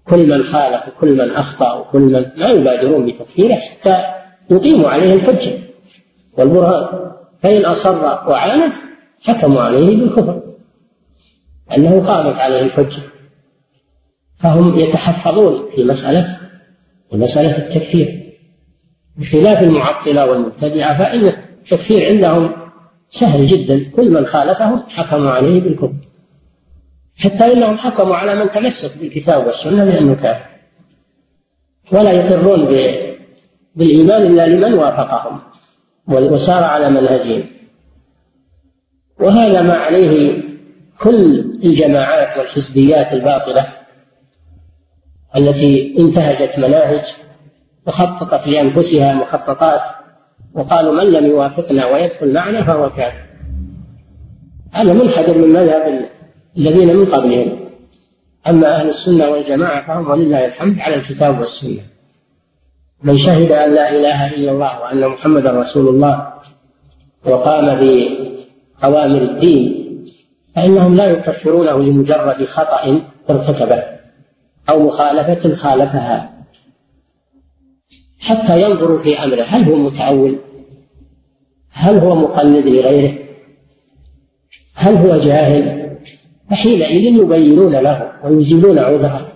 كل من خالف وكل من أخطأ وكل من لا يبادرون بتكفيره حتى يقيموا عليه الحجة. والبرهان فإن أصر وعاند حكموا عليه بالكفر. أنه قامت عليه الحجة. فهم يتحفظون في مسألة في مسألة التكفير. بخلاف المعطلة والمبتدعة فإن التكفير عندهم سهل جدا. كل من خالفهم حكموا عليه بالكفر. حتى إنهم حكموا على من تمسك بالكتاب والسنة بأنه كافر. ولا يقرون بالإيمان إلا لمن وافقهم وسار على منهجهم. وهذا ما عليه كل الجماعات والحزبيات الباطلة التي انتهجت مناهج وخططت لانفسها مخططات وقالوا من لم يوافقنا ويدخل معنا فهو كافر. هذا منحدر من مذهب الذين من قبلهم. أما أهل السنة والجماعة فهم ولله الحمد على الكتاب والسنة. من شهد أن لا إله إلا الله وأن محمدا رسول الله وقام بأوامر الدين فإنهم لا يكفرونه لمجرد خطأ ارتكبه أو مخالفة خالفها. حتى ينظروا في أمره. هل هو متأول؟ هل هو مقلد لغيره؟ هل هو جاهل؟ فحينئذ يبينون له ويزيلون عذره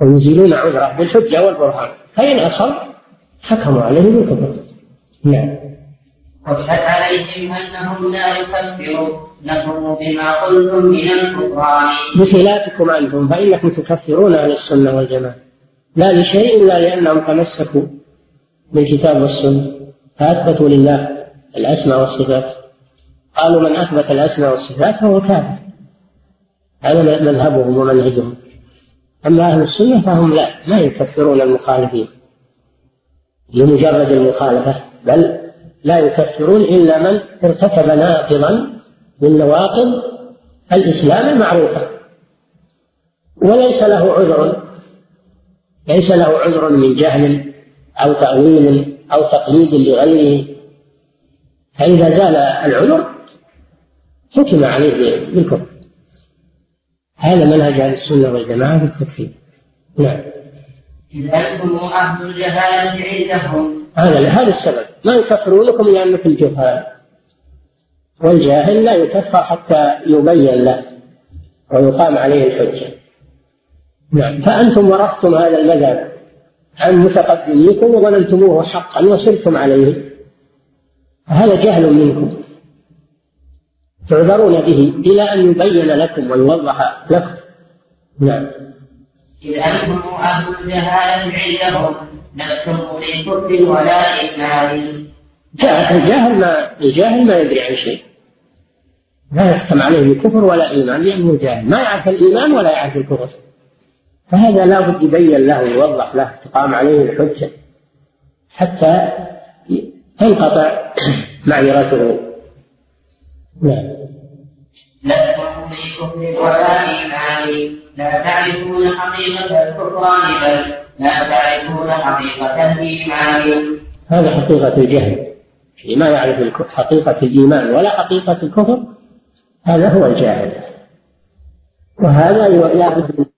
ويزيلون عذره بالحجة والبرهان. فإن اصر حكموا عليه بالكفر نعم.
واشهد عليهم أنهم لا يكفرونكم بما قلتم من الكفران.
بخلافكم أنتم فإنكم تكفرون أهل السنة والجماعة. لا لشيء إلا لأنهم تمسكوا بالكتاب والسنة فأثبتوا لله الأسماء والصفات. قالوا من أثبت الأسماء والصفات فهو كافر. هذا مذهبهم ومنهجهم. أما أهل السنة فهم لا ما يكفرون المخالفين لمجرد المخالفة بل لا يكفرون إلا من ارتكب ناقضا من نواقض الإسلام المعروفة. وليس له عذر ليس له عذر من جهل أو تأويل أو تقليد لغيره. فاذا زال العذر حكم عليه بالكفر هذا منهج أهل السنة والجماعة في التكفير نعم.
إذ أنتم أهل الجهالة عندهم.
هذا هذا السبب. ما يكفرونكم لأنكم جهال. والجاهل لا يكفر حتى يبين له ويقام عليه الحجة. نعم. فأنتم ورثتم هذا المذهب عن متقدميكم وظننتموه حقا وسرتم عليه. هذا جهل منكم. تعذرون به إلى أن يبين لكم ويوضح لكم. نعم.
إذ أنتم أهل الجهالة عندهم لستم أولي كفر ولا إيمان.
الجاهل ما الجاهل ما يدري عن شيء. لا يحكم عليه بالكفر ولا إيمان لأنه جاهل. ما يعرف الإيمان ولا يعرف الكفر. فهذا لا بد يبين له ويوضح له تقام عليه الحجة حتى تنقطع [CLEARS THROAT] معذرته.
نعم. كفر ولا إيمان لا تعرفون حقيقة الكفران بل لا تعرفون حقيقة الإيمان.
هذا حقيقة الجهل. ما يعرف حقيقة الإيمان ولا حقيقة الكفر هذا هو الجاهل. وهذا لا بد